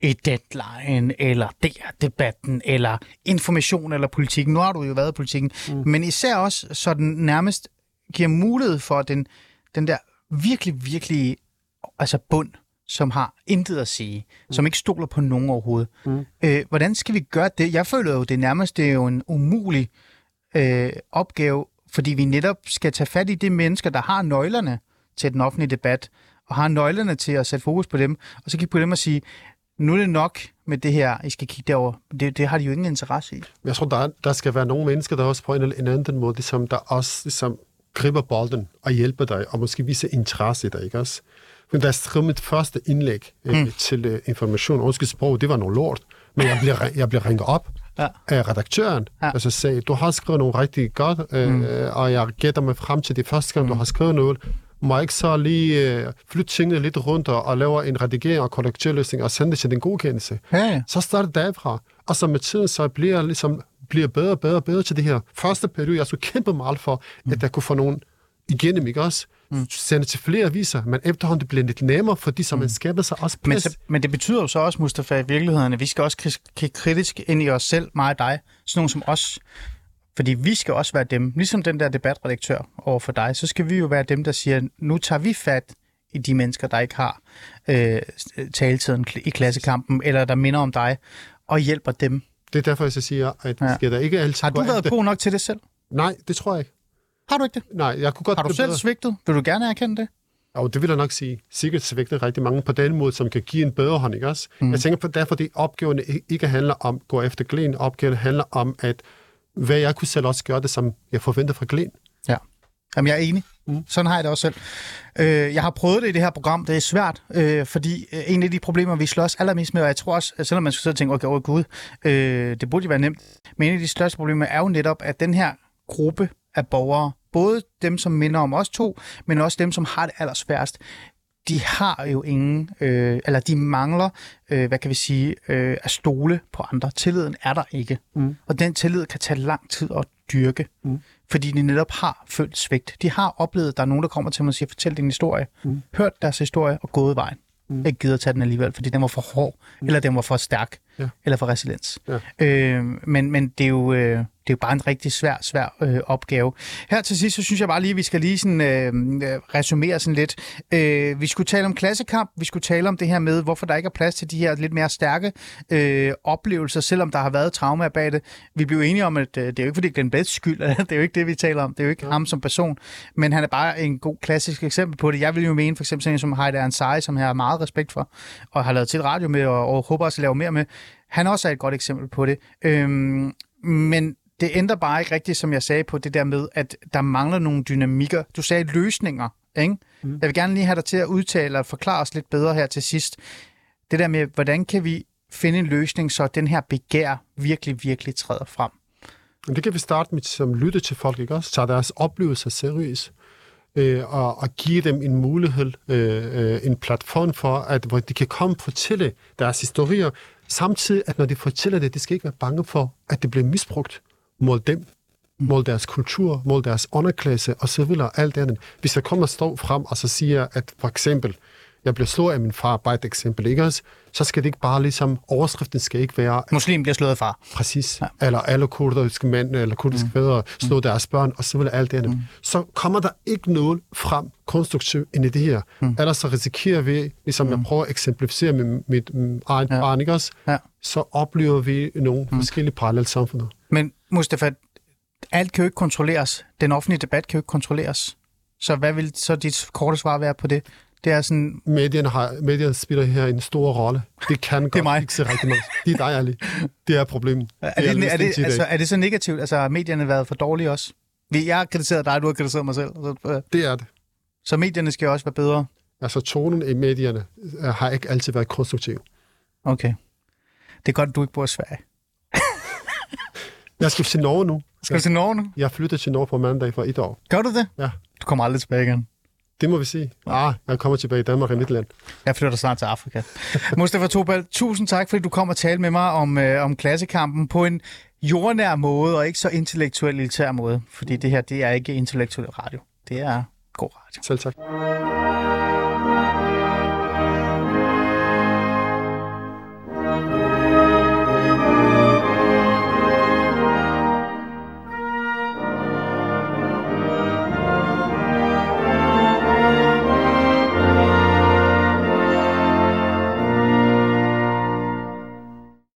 i deadline, eller DR-debatten, eller information, eller politikken. Nu har du jo været i politikken. Mm. Men især også, så den nærmest giver mulighed for den, den der virkelig, virkelig altså bund, som har intet at sige, mm. som ikke stoler på nogen overhovedet. Mm. Øh, hvordan skal vi gøre det? Jeg føler jo, det nærmest det er jo en umulig øh, opgave, fordi vi netop skal tage fat i de mennesker, der har nøglerne til den offentlige debat, og har nøglerne til at sætte fokus på dem, og så kigge på dem og sige, nu er det nok med det her, I skal kigge derover. Det, det har de jo ingen interesse i. Jeg tror, der, der skal være nogle mennesker, der også på en eller en anden måde, ligesom, der også ligesom, griber bolden og hjælper dig, og måske viser interesse i dig, ikke også? Men jeg skrev mit første indlæg øh, Mm. til øh, information og sprog, det var noget lort. Men jeg blev, jeg blev ringet op Ja. af redaktøren, Ja. ja. og så sagde, du har skrevet noget rigtig godt, øh, mm. og jeg gætter mig frem til det første gang, mm. du har skrevet noget. Ikke så lige øh, flytte tingene lidt rundt og, og lave en redigering og korrekturløsning og sende det til den godkendelse? Ja. Så starter det derfra. Og så med tiden, så bliver jeg ligesom bliver bedre og bedre og bedre til det her. Første periode, jeg skulle kæmpe meget for, mm. at jeg kunne få nogen igennem, ikke også? Mm. Sende til flere aviser, men efterhånden det bliver lidt nemmere, fordi så man skaber sig også Men, pres. så, men det betyder jo så også, Mustafa, i virkeligheden, at vi skal også kigge kritisk ind i os selv, mig og dig, sådan nogen som os. Fordi vi skal også være dem, ligesom den der debatredaktør over for dig, så skal vi jo være dem, der siger, nu tager vi fat i de mennesker, der ikke har øh, taletiden i klassekampen, eller der minder om dig, og hjælper dem. Det er derfor, jeg så siger, at Ja. ja. skal der ikke altid Har du været efter- god nok til det selv? Nej, det tror jeg ikke. Har du ikke det? Nej, jeg kunne godt Har du selv bedre. svigtet? Vil du gerne erkende det? Og det vil jeg nok sige. Sikkert svigter rigtig mange på den måde, som kan give en bedre hånd, ikke også? Mm. Jeg tænker på, derfor det opgaverne i- ikke handler om at gå efter Glenn. Opgaven handler om, at hvad jeg kunne selv også gøre det, som jeg forventer fra Glenn. Ja. Jamen, jeg er enig. Mm. Sådan har jeg det også selv. Øh, jeg har prøvet det i det her program. Det er svært, øh, fordi øh, en af de problemer, vi slås allermest med, og jeg tror også, selvom man skulle sidde og tænke, okay, oh, gud, øh, det burde jo være nemt, men en af de største problemer er jo netop, at den her gruppe af borgere, både dem, som minder om os to, men også dem, som har det allersværest, de har jo ingen, øh, eller de mangler, øh, hvad kan vi sige, øh, at stole på andre. Tilliden er der ikke. Mm. Og den tillid kan tage lang tid at dyrke, Mm. fordi de netop har følt svigt. De har oplevet, at der er nogen, der kommer til mig og siger, fortæl din historie. Mm. Hørt deres historie og gået vejen. Mm. Ikke gider at tage den alligevel, fordi den var for hård, mm. eller den var for stærk, Ja. eller for resiliens. Ja. Øh, men men det, er jo, øh, det er jo bare en rigtig svær, svær øh, opgave. Her til sidst, så synes jeg bare lige, at vi skal lige sådan, øh, øh, resumere sådan lidt. Øh, vi skulle tale om klassekamp, vi skulle tale om det her med, hvorfor der ikke er plads til de her lidt mere stærke øh, oplevelser, selvom der har været traumer bag det. Vi blev enige om, at øh, det er jo ikke fordi Glenn Beds skyld, det er jo ikke det, vi taler om. Det er jo ikke ja. ham som person, men han er bare en god klassisk eksempel på det. Jeg vil jo mene for eksempel sådan en som Heide Ansari, som jeg har meget respekt for, og har lavet til radio med, og, og håber også at lave mere med. Han også er et godt eksempel på det. Øhm, men det ændrer bare ikke rigtigt, som jeg sagde på det der med, at der mangler nogle dynamikker. Du sagde løsninger, ikke? Mm. Jeg vil gerne lige have dig til at udtale og forklare os lidt bedre her til sidst. Det der med, hvordan kan vi finde en løsning, så den her begær virkelig, virkelig træder frem? Det kan vi starte med som lytte til folk, ikke også? Tag deres oplevelser seriøst. Øh, og, og give dem en mulighed, øh, øh, en platform for, at hvor de kan komme og fortælle deres historier, samtidig at når de fortæller det, de skal ikke være bange for, at det bliver misbrugt. Mod dem, mod deres kultur, mod deres underklasse videre, alt det andet. Hvis jeg kommer og står frem og så siger, at for eksempel, jeg bliver slået af min far, bare et eksempel, ikke også? Så skal det ikke bare ligesom, overskriften skal ikke være, Muslim bliver slået af far. Præcis. Ja. Eller alle kurdiske mænd eller kurdiske mm. fædre slå mm. deres børn, og så vil alt det andet. Mm. Så kommer der ikke noget frem konstruktivt ind i det her. Mm. Ellers så risikerer vi, ligesom mm. jeg prøver at eksemplificere med mit mm, eget ja. barn, ikke også? Ja. Så oplever vi nogle mm. forskellige parallelle samfund. Men Mustafa, alt kan jo ikke kontrolleres. Den offentlige debat kan jo ikke kontrolleres. Så hvad vil så dit korte svar være på det? Det er sådan, Medierne, har, medierne spiller her en stor rolle. Det kan godt mig. ikke se rigtig meget. Det er dig, Ali. Det er problemet. er, jeg det, er, lyst det, altså, er det så negativt? Altså har medierne været for dårlige også? Vi- Jeg har kritiseret dig, du har kritiseret mig selv. Øh, Det er det. så medierne skal også være bedre. Altså, tonen i medierne øh, har ikke altid været konstruktiv. Okay. Det er godt, at du ikke bor i Sverige. Jeg skal til Norge nu. Skal du til Norge nu? Jeg flytter til Norge på mandag for et år. Gør du det? Ja. Du kommer aldrig tilbage igen. Det må vi sige. Ah, jeg kommer tilbage i Danmark og Midtland. Jeg flytter snart til Afrika. Mustafa Tobal, tusind tak, fordi du kom og talte med mig om, øh, om klassekampen på en jordnær måde, og ikke så intellektuel elitær måde. Fordi det her, det er ikke intellektuel radio. Det er god radio. Selv tak.